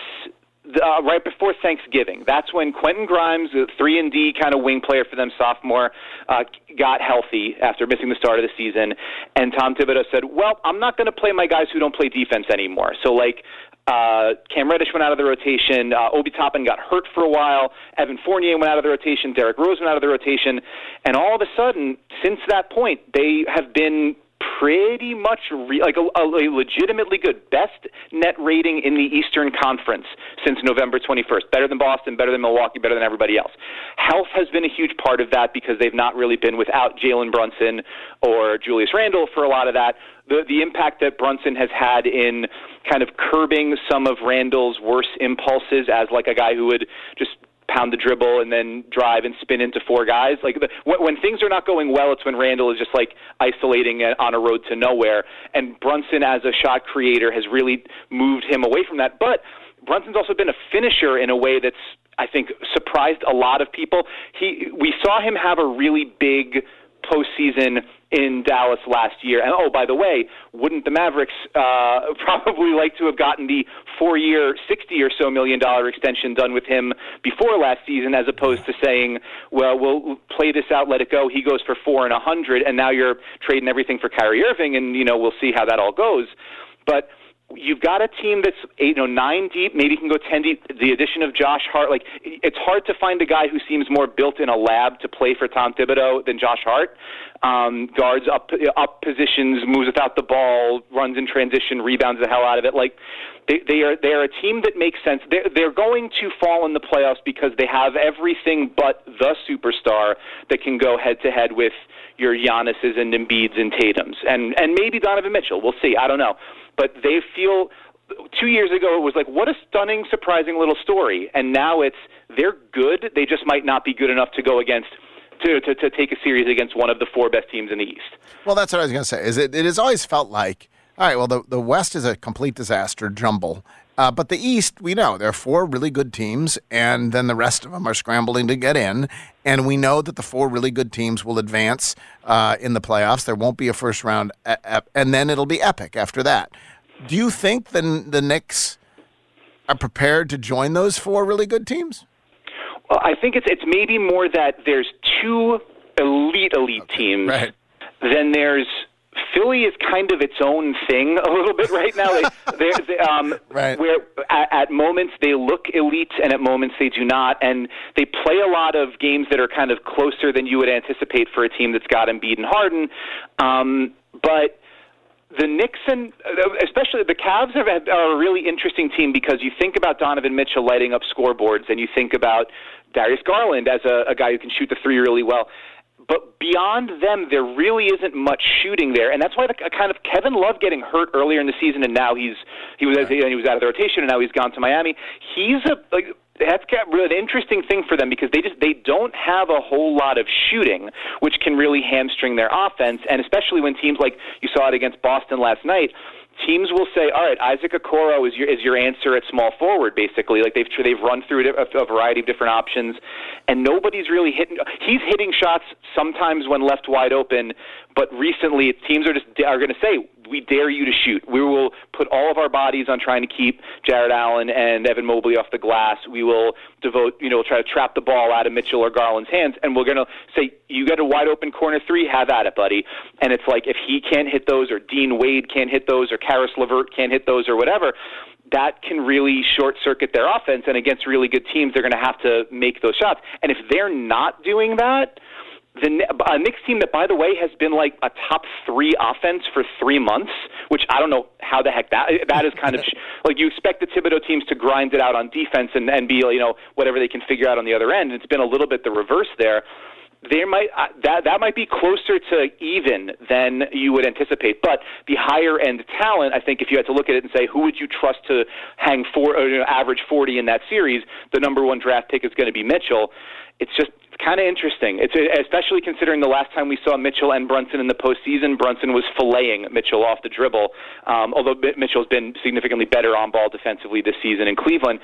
uh, right before Thanksgiving. That's when Quentin Grimes, a three and D kind of wing player for them, sophomore, uh, got healthy after missing the start of the season, and Tom Thibodeau said, "Well, I'm not going to play my guys who don't play defense anymore." So like. Uh, Cam Reddish went out of the rotation. Uh, Obi Toppin got hurt for a while. Evan Fournier went out of the rotation. Derrick Rose went out of the rotation. And all of a sudden, since that point, they have been pretty much re- like a, a legitimately good best net rating in the Eastern Conference since November 21st. Better than Boston, better than Milwaukee, better than everybody else. Health has been a huge part of that because they've not really been without Jalen Brunson or Julius Randle for a lot of that. The the impact that Brunson has had in kind of curbing some of Randle's worst impulses as like a guy who would just pound the dribble and then drive and spin into four guys. Like the, when, when things are not going well, it's when Randle is just like isolating on a road to nowhere. And Brunson, as a shot creator, has really moved him away from that. But Brunson's also been a finisher in a way that's I think surprised a lot of people. He we saw him have a really big postseason in Dallas last year. And oh, by the way, wouldn't the Mavericks uh, probably like to have gotten the four-year, sixty or so million dollar extension done with him before last season, as opposed to saying, "Well, we'll play this out, let it go." He goes for four and a hundred, and now you're trading everything for Kyrie Irving, and you know we'll see how that all goes. But you've got a team that's eight, you know, nine deep, maybe can go ten deep. The addition of Josh Hart, like it's hard to find a guy who seems more built in a lab to play for Tom Thibodeau than Josh Hart. Um, guards up up positions, moves without the ball, runs in transition, rebounds the hell out of it. Like they, they are they are a team that makes sense. They're, they're going to fall in the playoffs because they have everything but the superstar that can go head to head with your Giannis's and Embiid's and Tatum's, and and maybe Donovan Mitchell. We'll see. I don't know but they feel two years ago it was like what a stunning surprising little story. And now it's they're good they just might not be good enough to go against to, to, to take a series against one of the four best teams in the east. Well that's what i was going to say is it, it has always felt like all right well the, the west is a complete disaster jumble uh, but the East, we know there are four really good teams, and then the rest of them are scrambling to get in. And we know that the four really good teams will advance uh, in the playoffs. There won't be a first round, and then it'll be epic after that. Do you think the the Knicks are prepared to join those four really good teams? Well, I think it's it's maybe more that there's two elite elite okay. teams. Right. Then there's Philly is kind of its own thing a little bit right now. they, they, um, right. Where at, at moments they look elite, and at moments they do not, and they play a lot of games that are kind of closer than you would anticipate for a team that's got Embiid and Harden. Um, but the Knicks and especially the Cavs are, are a really interesting team because you think about Donovan Mitchell lighting up scoreboards, and you think about Darius Garland as a, a guy who can shoot the three really well. But beyond them, there really isn't much shooting there, and that's why the kind of Kevin Love getting hurt earlier in the season, and now he's he was he was out of the rotation, and now he's gone to Miami. He's a like that's really an interesting thing for them because they just they don't have a whole lot of shooting, which can really hamstring their offense, and especially when teams like you saw it against Boston last night teams will say, "All right, Isaac Okoro is your is your answer at small forward." Basically, like they've they've run through a, a variety of different options, and nobody's really hitting. He's hitting shots sometimes when left wide open, but recently teams are just are going to say, we dare you to shoot. We will put all of our bodies on trying to keep Jarrett Allen and Evan Mobley off the glass. We will devote, you know, we'll try to trap the ball out of Mitchell or Garland's hands, and we're going to say, you got a wide open corner three, have at it, buddy. And it's like if he can't hit those, or Dean Wade can't hit those, or Caris LeVert can't hit those, or whatever that can really short circuit their offense. And against really good teams, they're going to have to make those shots. And if they're not doing that, the a Knicks team that, by the way, has been like a top three offense for three months, which I don't know how the heck that that is kind of like you expect the Thibodeau teams to grind it out on defense and and be you know whatever they can figure out on the other end. It's been a little bit the reverse there. There might uh, that that might be closer to even than you would anticipate, but the higher end talent, I think, if you had to look at it and say who would you trust to hang four, or, you know, average forty in that series, the number one draft pick is going to be Mitchell. It's just kind of interesting. It's especially considering the last time we saw Mitchell and Brunson in the postseason. Brunson was filleting Mitchell off the dribble, um, although Mitchell's been significantly better on ball defensively this season in Cleveland.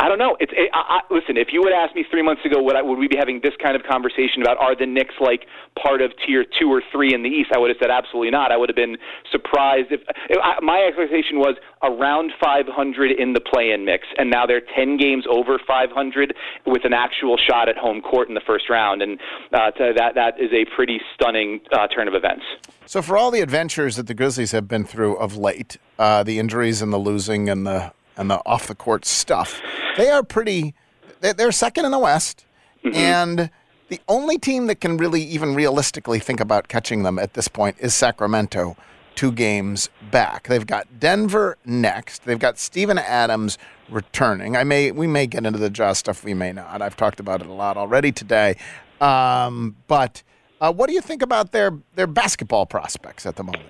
I don't know. It's it, I, I, listen. If you would ask me three months ago, would I, would we be having this kind of conversation about are the Knicks like part of tier two or three in the East? I would have said absolutely not. I would have been surprised if, if I, my expectation was around 500 in the play-in mix, and now they're 10 games over 500 with an actual shot at home court in the first round, and uh, that that is a pretty stunning uh, turn of events. So, for all the adventures that the Grizzlies have been through of late, uh, the injuries and the losing and the and the off the court stuff, they are pretty. They're second in the West, mm-hmm. and the only team that can really even realistically think about catching them at this point is Sacramento, two games back. They've got Denver next. They've got Steven Adams returning. I may we may get into the Ja stuff. We may not. I've talked about it a lot already today. Um, but uh, what do you think about their their basketball prospects at the moment?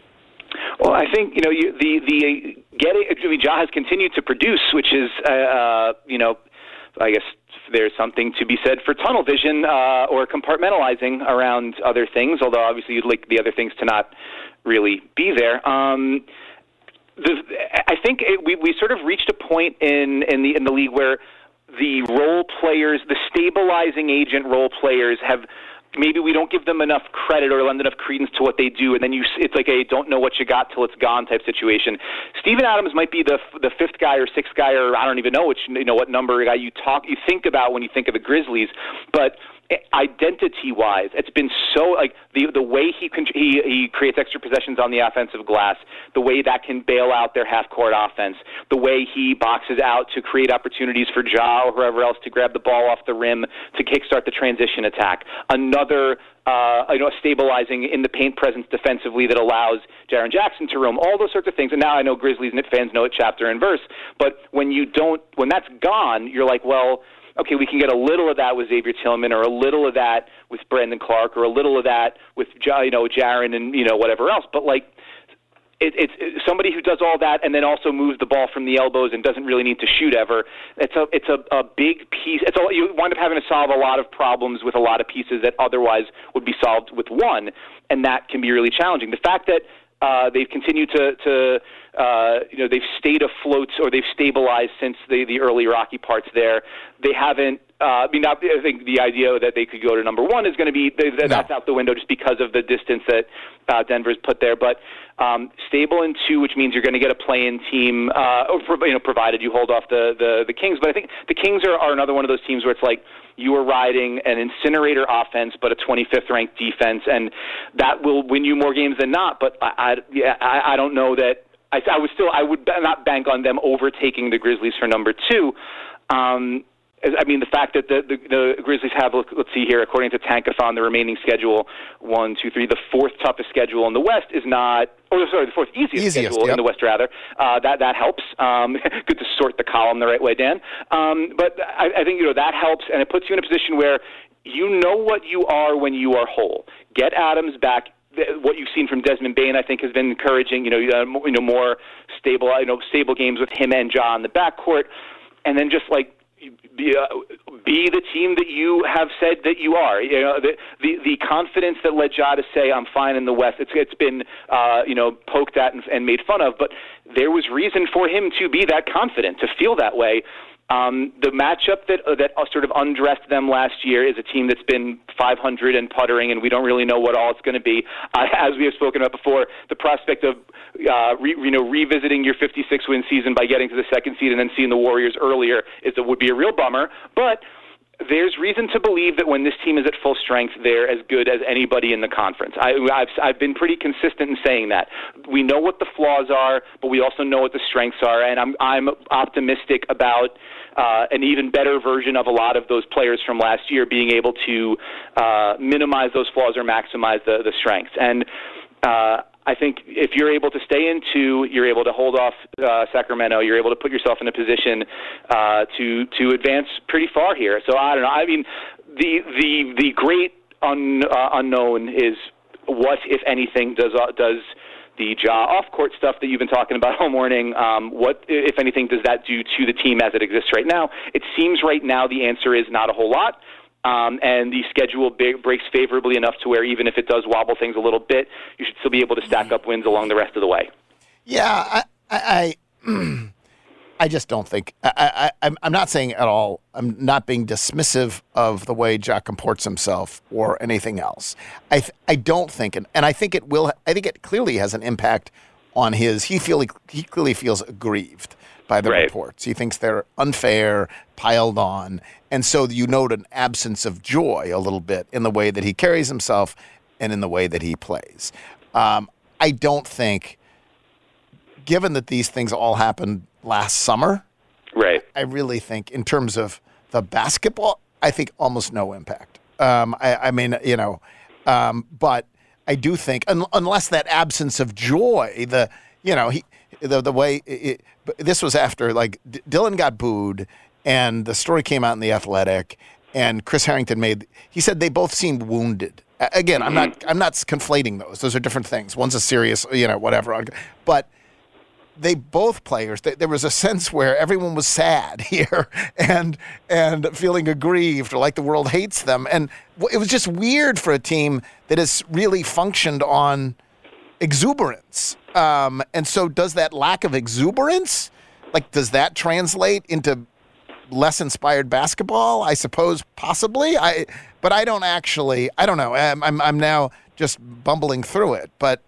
Well, I think you know you, the the getting. I mean, Ja has continued to produce, which is uh, uh, you know, I guess there's something to be said for tunnel vision uh, or compartmentalizing around other things. Although obviously you'd like the other things to not really be there. Um, the, I think it, we we sort of reached a point in in the in the league where the role players, the stabilizing agent role players, have maybe we don't give them enough credit or lend enough credence to what they do, and then you it's like a don't know what you got till it's gone type situation. Steven Adams might be the the fifth guy or sixth guy or I don't even know which you know what number guy you talk you think about when you think of the Grizzlies, but identity wise, it's been so like the the way he can he he creates extra possessions on the offensive glass, the way that can bail out their half court offense, the way he boxes out to create opportunities for Ja or whoever else to grab the ball off the rim to kickstart the transition attack. Another uh, you know, stabilizing in the paint presence defensively that allows Jaren Jackson to roam, all those sorts of things. And now I know Grizzlies Knit fans know it chapter and verse, but when you don't, when that's gone, you're like, well, okay, we can get a little of that with Xavier Tillman, or a little of that with Brandon Clarke, or a little of that with you know Jaren and you know whatever else. But like, it, it's somebody who does all that and then also moves the ball from the elbows and doesn't really need to shoot ever. It's a it's a, a big piece. It's all you wind up having to solve a lot of problems with a lot of pieces that otherwise would be solved with one, and that can be really challenging. The fact that uh, they've continued to, to uh, you know, they've stayed afloat or they've stabilized since the, the early rocky parts there. They haven't. Uh, I mean, I think the idea that they could go to number one is going to be they, no. that's out the window just because of the distance that uh, Denver's put there. But um, stable in two, which means you're going to get a play-in team, uh, you know, provided you hold off the, the the Kings. But I think the Kings are, are another one of those teams where it's like you are riding an incinerator offense, but a 25th ranked defense, and that will win you more games than not. But I, I, yeah, I, I don't know that. I, I would still, I would not bank on them overtaking the Grizzlies for number two. Um, I mean, the fact that the, the, the Grizzlies have, let's see here, according to Tankathon, the remaining schedule, one, two, three, the fourth toughest schedule in the West is not, or sorry, the fourth easiest, easiest schedule yep. in the West, rather. Uh, that, that helps. Um, good to sort the column the right way, Dan. Um, but I, I think, you know, that helps, and it puts you in a position where you know what you are when you are whole. Get Adams back what you've seen from Desmond Bane, I think, has been encouraging. You know, you know, more stable, you know, stable games with him and Ja in the backcourt, and then just like be, uh, be the team that you have said that you are. You know, the the, the confidence that led Ja to say I'm fine in the West. It's it's been uh, you know poked at and, and made fun of, but there was reason for him to be that confident, to feel that way. Um, the matchup that uh, that sort of undressed them last year is a team that's been 500 and puttering, and we don't really know what all it's going to be. Uh, as we have spoken about before, the prospect of uh, re, you know revisiting your 56 win season by getting to the second seed and then seeing the Warriors earlier is it would be a real bummer, but there's reason to believe that when this team is at full strength, they're as good as anybody in the conference. I, have I've been pretty consistent in saying that. We know what the flaws are, but we also know what the strengths are, and I'm I'm optimistic about uh, an even better version of a lot of those players from last year being able to uh, minimize those flaws or maximize the the strengths. And uh, I think if you're able to stay in two, you're able to hold off uh, Sacramento. You're able to put yourself in a position uh, to to advance pretty far here. So I don't know. I mean, the the the great un, uh, unknown is what, if anything, does uh, does the Ja off court stuff that you've been talking about all morning. Um, what, if anything, does that do to the team as it exists right now? It seems right now the answer is not a whole lot. Um, and the schedule big, breaks favorably enough to where even if it does wobble things a little bit, you should still be able to stack up wins along the rest of the way. Yeah, I, I, I just don't think. I, I, I'm not saying at all. I'm not being dismissive of the way Ja comports himself or anything else. I, I don't think, and, and I think it will. I think it clearly has an impact on his. He feel he clearly feels aggrieved by the Right. reports. He thinks they're unfair, piled on, and so you note an absence of joy a little bit in the way that he carries himself and in the way that he plays. Um, I don't think, given that these things all happened last summer, Right. I really think, in terms of the basketball, I think almost no impact. Um, I, I mean, you know, um, but I do think, un- unless that absence of joy, the you know, he the the way it, but this was after like D- Dillon got booed, and the story came out in the Athletic, and Chris Harrington made. He said they both seemed wounded. Again, I'm not mm-hmm. I'm not conflating those. Those are different things. One's a serious, you know, whatever. But they both players th- there was a sense where everyone was sad here and and feeling aggrieved or like the world hates them and it was just weird for a team that has really functioned on exuberance um, and so does that lack of exuberance like does that translate into less inspired basketball i suppose possibly i but i don't actually i don't know i'm i'm, I'm now just bumbling through it but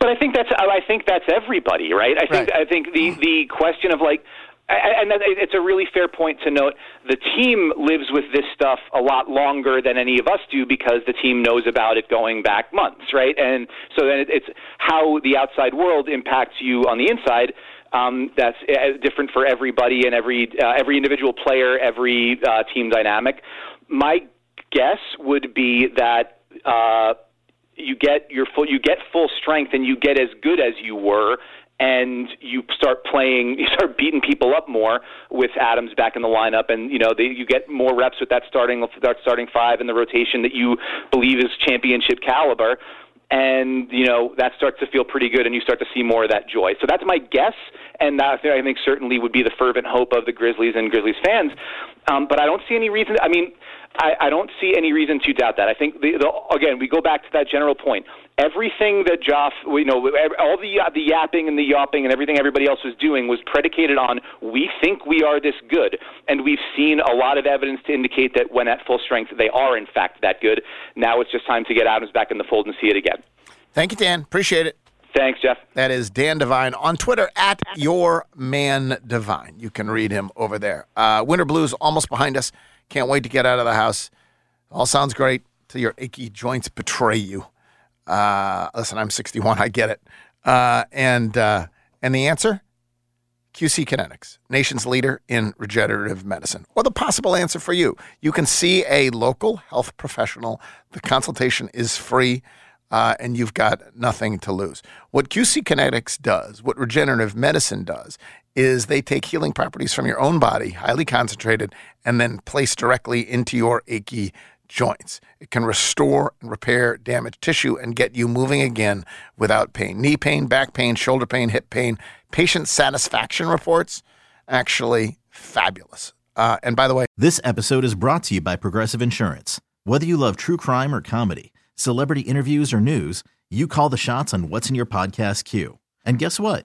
But I think that's I think that's everybody, right? I think I think the the question of like. And it's a really fair point to note. The team lives with this stuff a lot longer than any of us do because the team knows about it going back months, right? And so then it's how the outside world impacts you on the inside. Um, that's uh, different for everybody and every uh, every individual player, every uh, team dynamic. My guess would be that. Uh, you get your full you get full strength and you get as good as you were and you start playing you start beating people up more with Adams back in the lineup and you know they, you get more reps with that starting that starting five in the rotation that you believe is championship caliber. And you know that starts to feel pretty good and you start to see more of that joy. So that's my guess and that I think certainly would be the fervent hope of the Grizzlies and Grizzlies fans. Um, but I don't see any reason I mean I, I don't see any reason to doubt that. I think the, the again we go back to that general point. Everything that Geoff, you know, all the uh, the yapping and the yawping and everything everybody else was doing was predicated on we think we are this good, and we've seen a lot of evidence to indicate that when at full strength they are in fact that good. Now it's just time to get Adams back in the fold and see it again. thank you dan appreciate it Thanks, Geoff. That is Dan Devine on Twitter at your man Devine. You can read him over there. Uh, Winter Blues almost behind us. Can't wait to get out of the house. All sounds great till your achy joints betray you. Uh, listen, I'm 61. I get it. Uh, and uh, and the answer? QC Kinetix, nation's leader in regenerative medicine. Or the possible answer for you. You can see a local health professional. The consultation is free uh, and you've got nothing to lose. What QC Kinetix does, what regenerative medicine does, is they take healing properties from your own body, highly concentrated, and then place directly into your achy joints. It can restore and repair damaged tissue and get you moving again without pain. Knee pain, back pain, shoulder pain, hip pain. Patient satisfaction reports actually fabulous. Uh, and by the way, This episode is brought to you by Progressive Insurance. Whether you love true crime or comedy, celebrity interviews or news, you call the shots on what's in your podcast queue. And guess what?